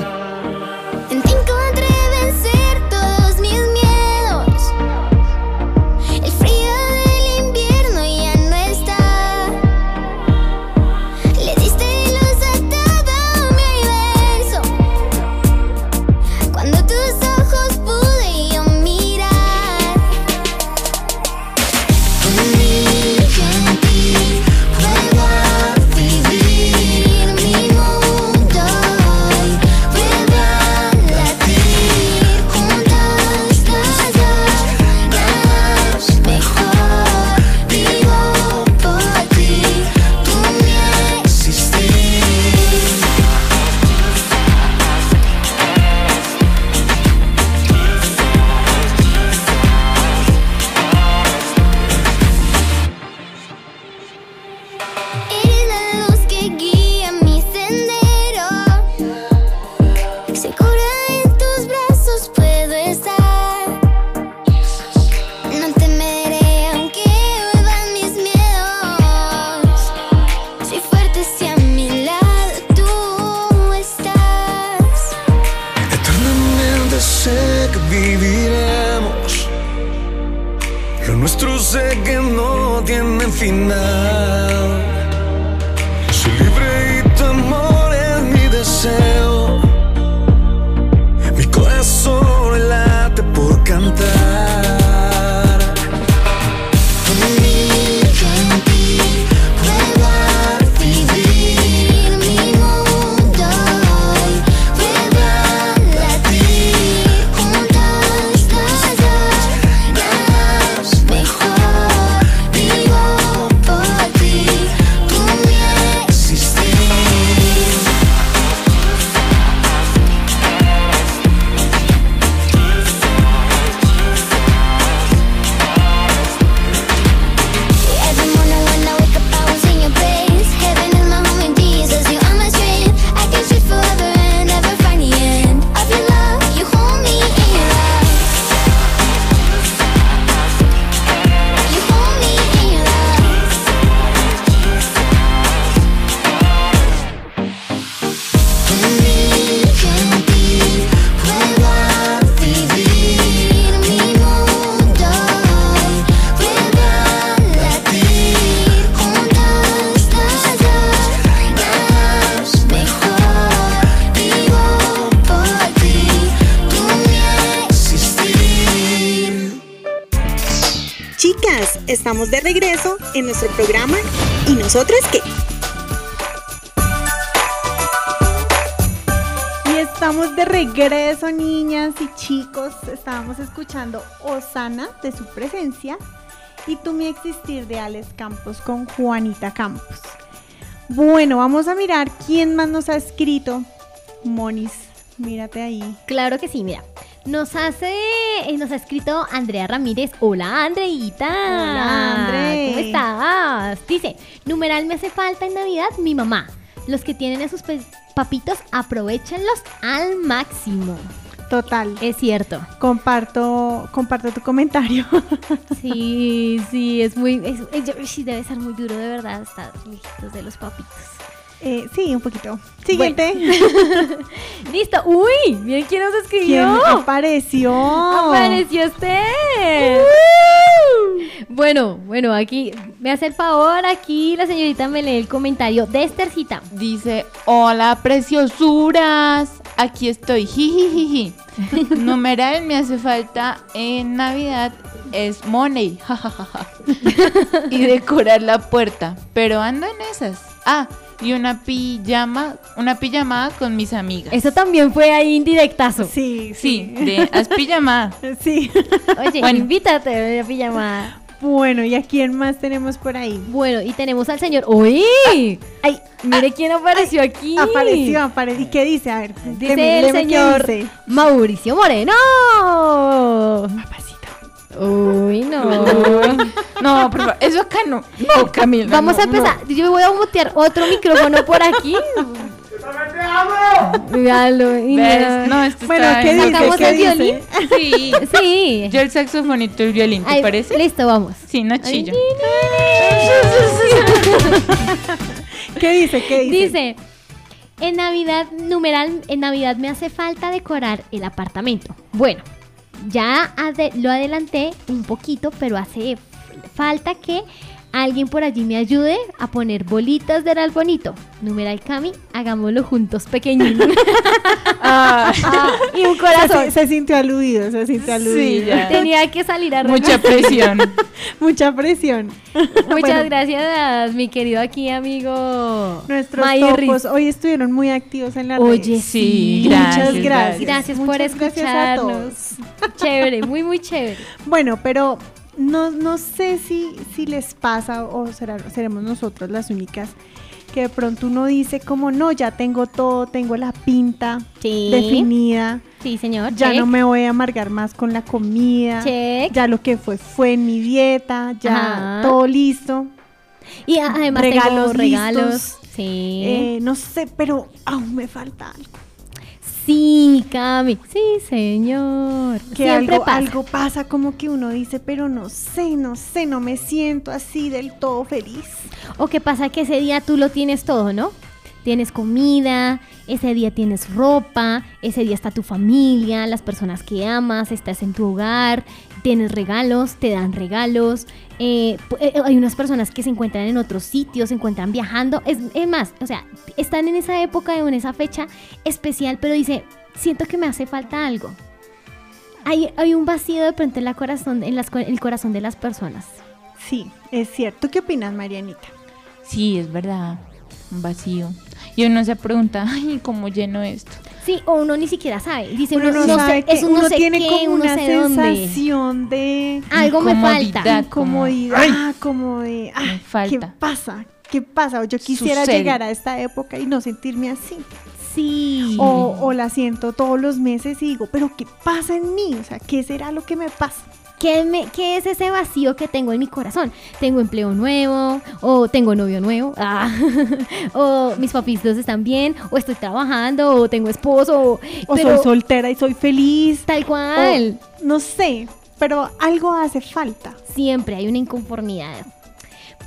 Escuchando Osana de su presencia y Tú mi existir de Alex Campos con Juanita Campos. Bueno, vamos a mirar quién más nos ha escrito. Monis, mírate ahí. Claro que sí, mira. Nos hace, eh, nos ha escrito Andrea Ramírez. Hola, Andreita. Hola, Andre. ¿Cómo estás? Dice, numeral me hace falta en Navidad mi mamá. Los que tienen a sus papitos, aprovechenlos al máximo. Total. Es cierto. Comparto, comparto tu comentario. Sí, sí, es muy, es- es- yo- sí, debe ser muy duro de verdad estar lejitos de los papitos. Eh, sí, un poquito. Siguiente. Listo. Uy, miren quién nos ¿Quién escribió. apareció? Apareció usted. Bueno, bueno, aquí me hace el favor, aquí la señorita me lee el comentario de Esthercita. Dice, hola preciosuras, aquí estoy, jijijiji. Numeral me hace falta en Navidad es money, jajajaja. y decorar la puerta, pero ando en esas. Ah, y una pijama, una pijamada con mis amigas. Eso también fue ahí indirectazo. Sí, Sí, de haz pijamada. Sí. Oye, Bueno. invítate a la pijamada. Bueno, ¿y a quién más tenemos por ahí? Bueno, y tenemos al señor. ¡Uy! ¡Ay! Mire quién apareció aquí. Apareció, apareció. ¿Y qué dice? A ver, Dice el señor dice. Mauricio Moreno. Uy, no. No, por favor, eso acá no. No, Camila. Vamos no, a empezar. Yo voy a mutear otro micrófono por aquí. Míralo, y ¿Ves? ya. No, esto Bueno, está ¿qué en- dice? ¿Sacamos ¿Qué el dice? violín? Sí. Sí. Yo el saxofonito y el violín, ¿te Ay, parece? Listo, vamos. Sí, no chillo. ¿Qué dice? ¿Qué dice? Dice, en Navidad, numeral, en Navidad me hace falta decorar el apartamento. Bueno, ya ade- lo adelanté un poquito, pero hace falta que alguien por allí me ayude a poner bolitas del bonito. Numeral Cami, hagámoslo juntos, pequeñín. Ah, y un corazón. se sintió aludido, se sintió aludido. Sí, ya. Tenía que salir a Mucha presión. Mucha presión. Muchas Bueno, gracias, mi querido aquí amigo. Nuestros Mayri. topos hoy estuvieron muy activos en la Oye, red. Sí, Muchas gracias, gracias. Gracias por Muchas gracias a escucharnos. todos. Chévere, muy, muy chévere. Bueno, pero no, no sé si, si les pasa o será- seremos nosotros las únicas que de pronto uno dice como no, ya tengo todo, tengo la pinta Sí. definida, Sí, señor. ya check. no me voy a amargar más con la comida, Check. ya lo que fue fue en mi dieta, ya Ajá. todo listo. Y además regalos tengo regalos. listos. Sí. Eh, no sé, pero aún me falta algo. Sí, Cami. Sí, señor. Que Siempre algo, pasa. algo pasa como que uno dice, pero no sé, no sé, no me siento así del todo feliz. O que pasa que ese día tú lo tienes todo, ¿no? Tienes comida, ese día tienes ropa, ese día está tu familia, las personas que amas, estás en tu hogar, tienes regalos, te dan regalos. eh, eh, hay unas personas que se encuentran en otros sitios, se encuentran viajando. Es, es más, o sea, están en esa época o en esa fecha especial, pero dice, siento que me hace falta algo. Hay, hay un vacío de pronto en, la corazón, en las co- el corazón de las personas. Sí, es cierto. ¿Tú qué opinas, Marianita? Sí, es verdad. Un vacío. Y uno se pregunta, ay, ¿cómo lleno esto? Sí, o uno ni siquiera sabe. Dice Uno uno, no, no sabe sé, que es un no uno sé tiene qué, como uno una sé dónde. sensación de Algo me Incomodidad. falta. como, comodidad, "Ay". como de, ah, Me falta. ¿qué pasa? ¿Qué pasa? O yo quisiera Sucede. llegar a esta época y no sentirme así. Sí. O, o la siento todos los meses y digo, pero ¿qué pasa en mí? O sea, ¿qué será lo que me pasa? ¿Qué, me- qué es ese vacío que tengo en mi corazón? ¿Tengo empleo nuevo? ¿O tengo novio nuevo? Ah. ¿O mis papitos están bien? ¿O estoy trabajando? ¿O tengo esposo? O Pero soy soltera y soy feliz. tal cual. o no sé, pero algo hace falta. Siempre hay una inconformidad.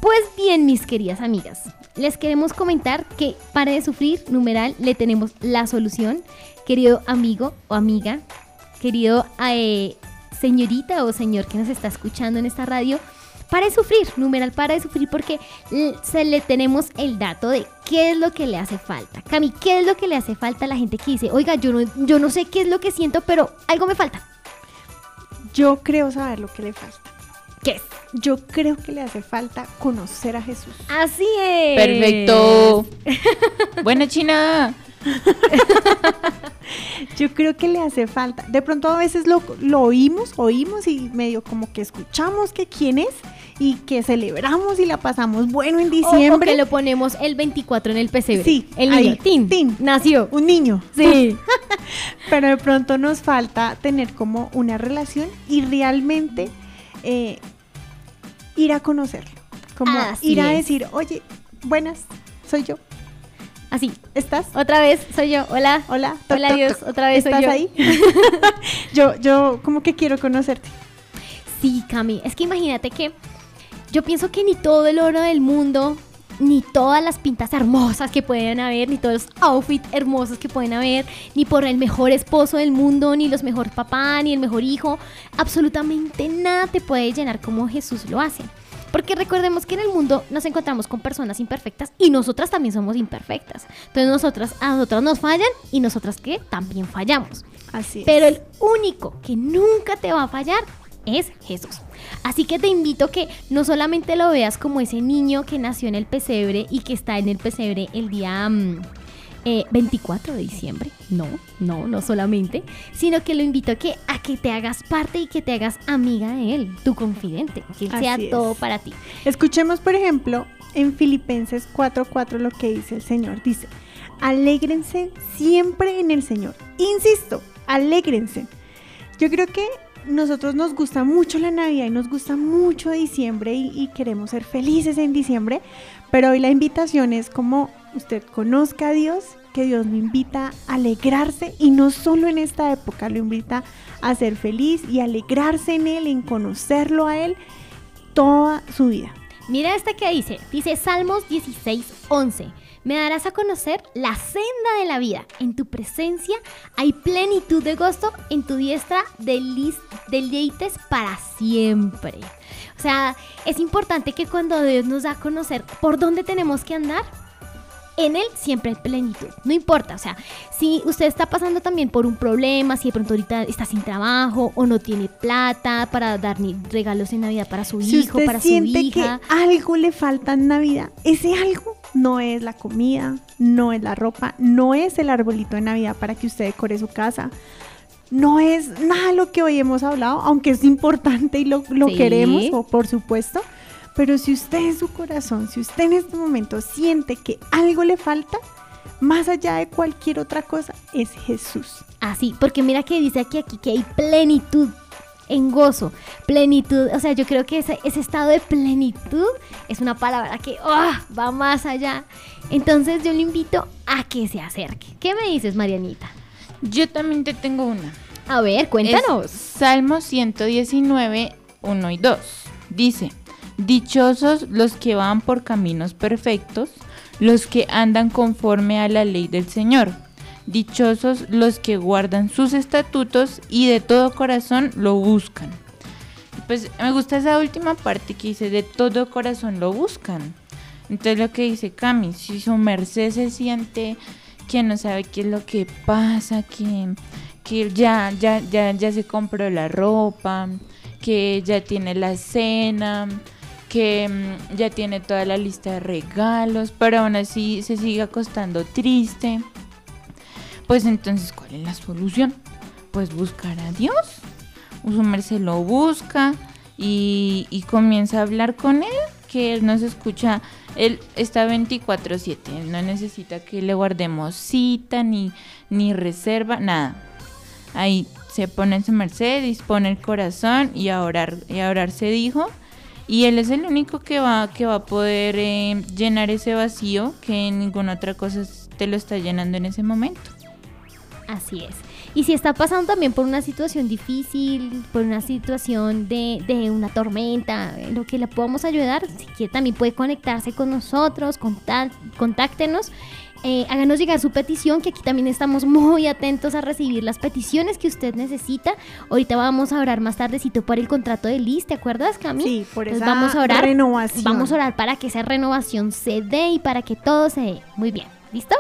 Pues bien, mis queridas amigas, les queremos comentar que para de sufrir, numeral, le tenemos la solución. Querido amigo o amiga, querido eh, señorita o señor que nos está escuchando en esta radio, para de sufrir, numeral para de sufrir porque se le tenemos el dato de qué es lo que le hace falta. Cami, ¿qué es lo que le hace falta a la gente que dice, oiga, yo no, yo no sé qué es lo que siento, pero algo me falta? Yo creo saber lo que le falta. ¿Qué es? Yo creo que le hace falta conocer a Jesús. Así es. Perfecto. Buena China. Yo creo que le hace falta. De pronto a veces lo, lo oímos, oímos y medio como que escuchamos que quién es y que celebramos y la pasamos bueno en O- O, diciembre. que lo ponemos el 24 en el pesebre. Sí, el niño. ahí, Tin. tin. Nació. Un niño. Sí. Pero de pronto nos falta tener como una relación y realmente eh, ir a conocerlo. Como Así ir a es. decir, oye, buenas, soy yo. Así. ¿Estás? Otra vez soy yo. Hola. Hola. toc, Hola toc, Dios. toc. Otra vez soy ¿Estás ahí? yo, yo como que quiero conocerte. Sí, Cami. Es que imagínate que yo pienso que ni todo el oro del mundo, ni todas las pintas hermosas que pueden haber, ni todos los outfits hermosos que pueden haber, ni por el mejor esposo del mundo, ni los mejor papá, ni el mejor hijo, absolutamente nada te puede llenar como Jesús lo hace. Porque recordemos que en el mundo nos encontramos con personas imperfectas y nosotras también somos imperfectas. Entonces nosotras, a nosotras nos fallan y nosotras que también fallamos. Así es. Pero el único que nunca te va a fallar es Jesús. Así que te invito que no solamente lo veas como ese niño que nació en el pesebre y que está en el pesebre el día mm, eh, 24 de diciembre. No, no, no solamente. Sino que lo invito a que, a que te hagas parte y que te hagas amiga de él, tu confidente. Que él sea es. todo para ti. Escuchemos, por ejemplo, en Filipenses 4:4 lo que dice el Señor. Dice, alégrense siempre en el Señor. Insisto, alégrense. Yo creo que nosotros nos gusta mucho la Navidad y nos gusta mucho diciembre y, y queremos ser felices en diciembre, pero hoy la invitación es como usted conozca a Dios, que Dios lo invita a alegrarse y no solo en esta época, lo invita a ser feliz y alegrarse en Él, en conocerlo a Él toda su vida. Mira esta que dice, dice Salmos 16, 11. Me darás a conocer la senda de la vida. En tu presencia hay plenitud de gozo, en tu diestra deleites para siempre. O sea, es importante que cuando Dios nos da a conocer por dónde tenemos que andar, en él siempre hay plenitud. No importa, o sea, si usted está pasando también por un problema, si de pronto ahorita está sin trabajo o no tiene plata para dar ni regalos en Navidad para su Si hijo, usted para su siente hija. que algo le falta en Navidad, ese algo no es la comida, no es la ropa, no es el arbolito de Navidad para que usted decore su casa. No es nada lo que hoy hemos hablado, aunque es importante y lo, lo Sí. queremos, o por supuesto. Pero si usted en su corazón, si usted en este momento siente que algo le falta, más allá de cualquier otra cosa, es Jesús. Así, porque mira que dice aquí, aquí que hay plenitud en gozo, plenitud, o sea, yo creo que ese, ese estado de plenitud es una palabra que ¡ah! va más allá. Entonces yo le invito a que se acerque. ¿Qué me dices, Marianita? Yo también te tengo una. A ver, cuéntanos. Es Salmo 119, 1 y 2. Dice, Dichosos los que van por caminos perfectos, los que andan conforme a la ley del Señor. Dichosos los que guardan sus estatutos y de todo corazón lo buscan. Pues me gusta esa última parte que dice, de todo corazón lo buscan. Entonces lo que dice Cami, si su merced se siente que no sabe qué es lo que pasa, que, que ya, ya, ya, ya se compró la ropa, que ya tiene la cena, que mm, ya tiene toda la lista de regalos, pero aún así se sigue acostando triste. Pues entonces, ¿cuál es la solución? Pues buscar a Dios. Su merced lo busca y, comienza a hablar con él, que él nos escucha. Él está 24/7, él no necesita que le guardemos cita ni, ni reserva, nada. Ahí se pone en su merced, dispone el corazón y a orar, y a orar se dijo. Y él es el único que va, que va a poder eh, llenar ese vacío que ninguna otra cosa te lo está llenando en ese momento. Así es. Y si está pasando también por una situación difícil, por una situación de, de una tormenta, en lo que le podamos ayudar, si quiere también puede conectarse con nosotros, contáctenos, eh, háganos llegar su petición, que aquí también estamos muy atentos a recibir las peticiones que usted necesita. Ahorita vamos a orar más tardecito para el contrato de Liz, ¿te acuerdas, Cami? Sí, por Entonces esa vamos a orar. renovación. Vamos a orar para que esa renovación se dé y para que todo se dé. Muy bien, ¿listo?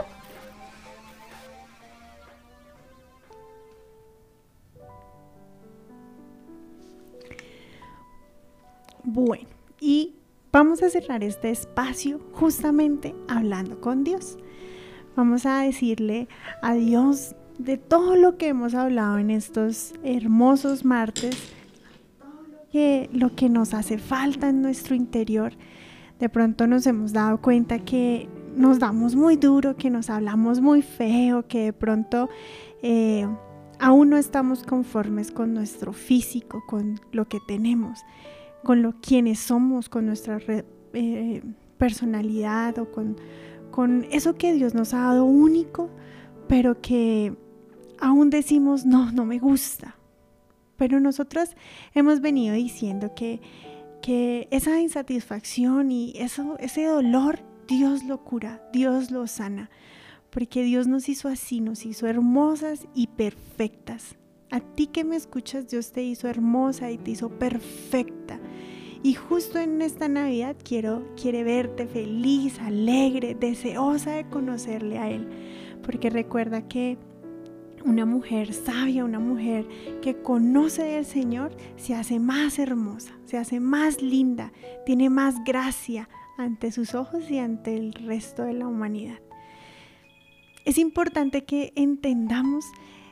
Bueno, y vamos a cerrar este espacio justamente hablando con Dios. Vamos a decirle a Dios de todo lo que hemos hablado en estos hermosos martes, que lo que nos hace falta en nuestro interior. De pronto nos hemos dado cuenta que nos damos muy duro, que nos hablamos muy feo, que de pronto eh, aún no estamos conformes con nuestro físico, con lo que tenemos, con lo quienes somos, con nuestra eh, personalidad o con, con eso que Dios nos ha dado único, pero que aún decimos, no, no me gusta. Pero nosotros hemos venido diciendo que, que esa insatisfacción y eso, ese dolor, Dios lo cura, Dios lo sana porque Dios nos hizo así, nos hizo hermosas y perfectas. A ti que me escuchas, Dios te hizo hermosa y te hizo perfecta. Y justo en esta Navidad quiero quiere verte feliz, alegre, deseosa de conocerle a él, porque recuerda que una mujer sabia, una mujer que conoce del Señor, se hace más hermosa, se hace más linda, tiene más gracia ante sus ojos y ante el resto de la humanidad. Es importante que entendamos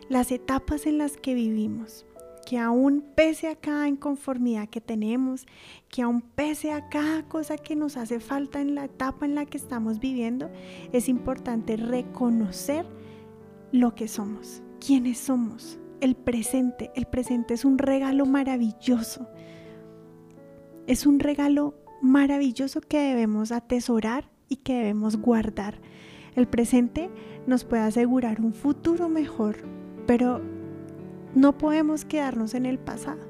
las etapas en las que vivimos, que aún pese a cada inconformidad que tenemos, que aún pese a cada cosa que nos hace falta en la etapa en la que estamos viviendo, es importante reconocer lo que somos, quiénes somos, el presente. El presente es un regalo maravilloso. Es un regalo maravilloso que debemos atesorar y que debemos guardar. El presente nos puede asegurar un futuro mejor, pero no podemos quedarnos en el pasado.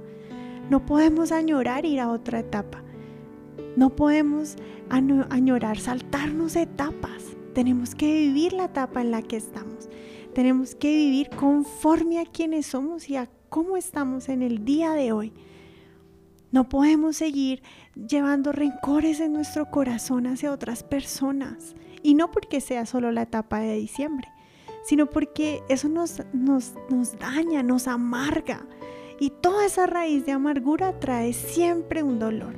No podemos añorar ir a otra etapa. No podemos añorar saltarnos etapas. Tenemos que vivir la etapa en la que estamos. Tenemos que vivir conforme a quienes somos y a cómo estamos en el día de hoy. No podemos seguir llevando rencores en nuestro corazón hacia otras personas. Y no porque sea solo la etapa de diciembre, sino porque eso nos, nos, nos daña, nos amarga. Y toda esa raíz de amargura trae siempre un dolor,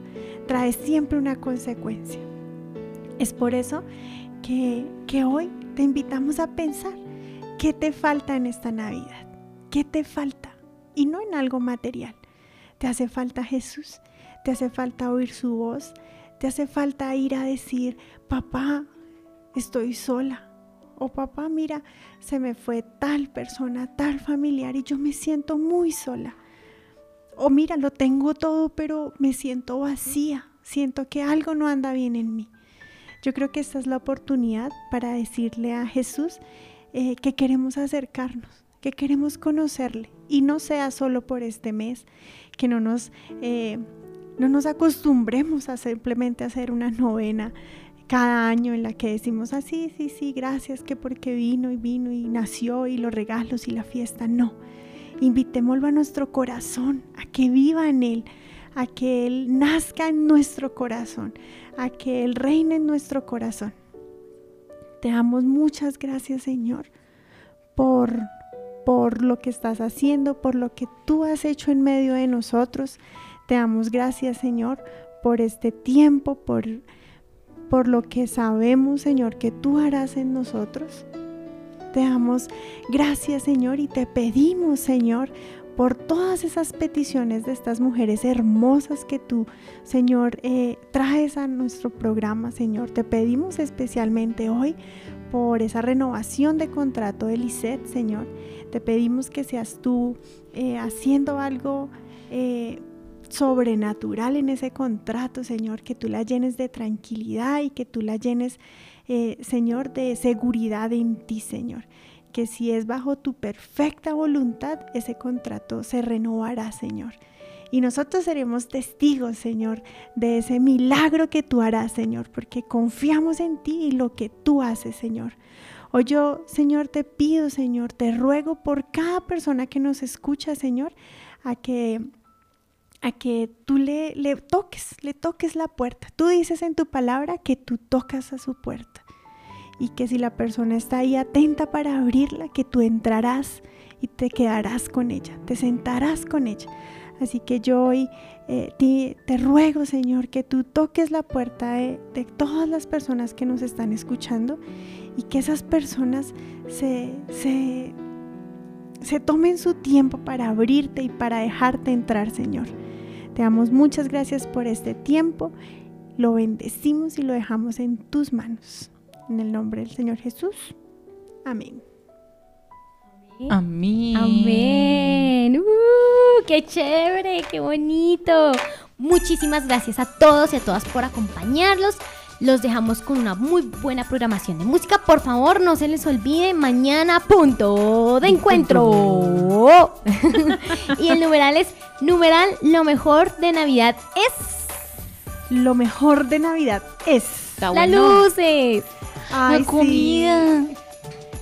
trae siempre una consecuencia. Es por eso que, que hoy te invitamos a pensar qué te falta en esta Navidad, qué te falta, y no en algo material. Te hace falta Jesús, te hace falta oír su voz, te hace falta ir a decir, papá, estoy sola. O papá, mira, se me fue tal persona, tal familiar y yo me siento muy sola. O mira, lo tengo todo, pero me siento vacía. Siento que algo no anda bien en mí. Yo creo que esta es la oportunidad para decirle a Jesús eh, que queremos acercarnos, que queremos conocerle. Y no sea solo por este mes, que no nos, eh, no nos acostumbremos a simplemente hacer una novena cada año en la que decimos así, ah, sí, sí, gracias, que porque vino y vino y nació y los regalos y la fiesta. No, invitémoslo a nuestro corazón, a que viva en Él, a que Él nazca en nuestro corazón, a que Él reine en nuestro corazón. Te damos muchas gracias, Señor, por, por lo que estás haciendo, por lo que tú has hecho en medio de nosotros. Te damos gracias, Señor, por este tiempo, por por lo que sabemos, Señor, que tú harás en nosotros. Te damos gracias, Señor, y te pedimos, Señor, por todas esas peticiones de estas mujeres hermosas que tú, Señor, eh, traes a nuestro programa, Señor. Te pedimos especialmente hoy por esa renovación de contrato de Lisette, Señor. Te pedimos que seas tú eh, haciendo algo eh, sobrenatural en ese contrato, Señor, que tú la llenes de tranquilidad y que tú la llenes, eh, Señor, de seguridad en ti, Señor. Que si es bajo tu perfecta voluntad, ese contrato se renovará, Señor. Y nosotros seremos testigos, Señor, de ese milagro que tú harás, Señor, porque confiamos en ti y lo que tú haces, Señor. Hoy yo, Señor, te pido, Señor, te ruego por cada persona que nos escucha, Señor, a que a que tú le, toques, le toques la puerta. Tú dices en tu palabra que tú tocas a su puerta y que si la persona está ahí atenta para abrirla, que tú entrarás y te quedarás con ella, te sentarás con ella. Así que yo hoy eh, te, ruego, Señor, que tú toques la puerta de, todas las personas que nos están escuchando y que esas personas se, se tomen su tiempo para abrirte y para dejarte entrar, Señor. Te damos muchas gracias por este tiempo. Lo bendecimos y lo dejamos en tus manos. En el nombre del Señor Jesús. Amén. Amén. Amén. ¡Uh! ¡Qué chévere! ¡Qué bonito! Muchísimas gracias a todos y a todas por acompañarlos. Los dejamos con una muy buena programación de música. Por favor, no se les olvide, mañana punto de encuentro. y el numeral es, numeral, lo mejor de Navidad es... Lo mejor de Navidad es... Está Las bueno. luces, Ay, La comida.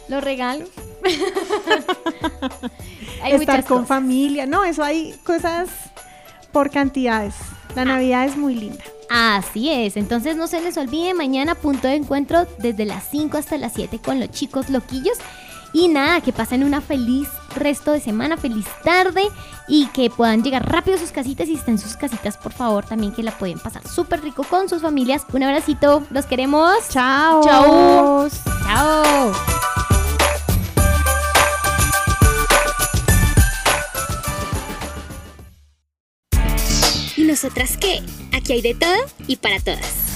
los regalos. Hay estar con cosas. familia. No, eso hay cosas por cantidades. La Navidad es muy linda. Así es, entonces no se les olvide, mañana punto de encuentro desde las 5 hasta las 7 con los chicos loquillos. Y nada, que pasen una feliz resto de semana, feliz tarde y que puedan llegar rápido a sus casitas y estén en sus casitas, por favor, también que la pueden pasar súper rico con sus familias. Un abracito, los queremos. Chao. Chao. Chao. ¿Y nosotras qué? Aquí hay de todo y para todas.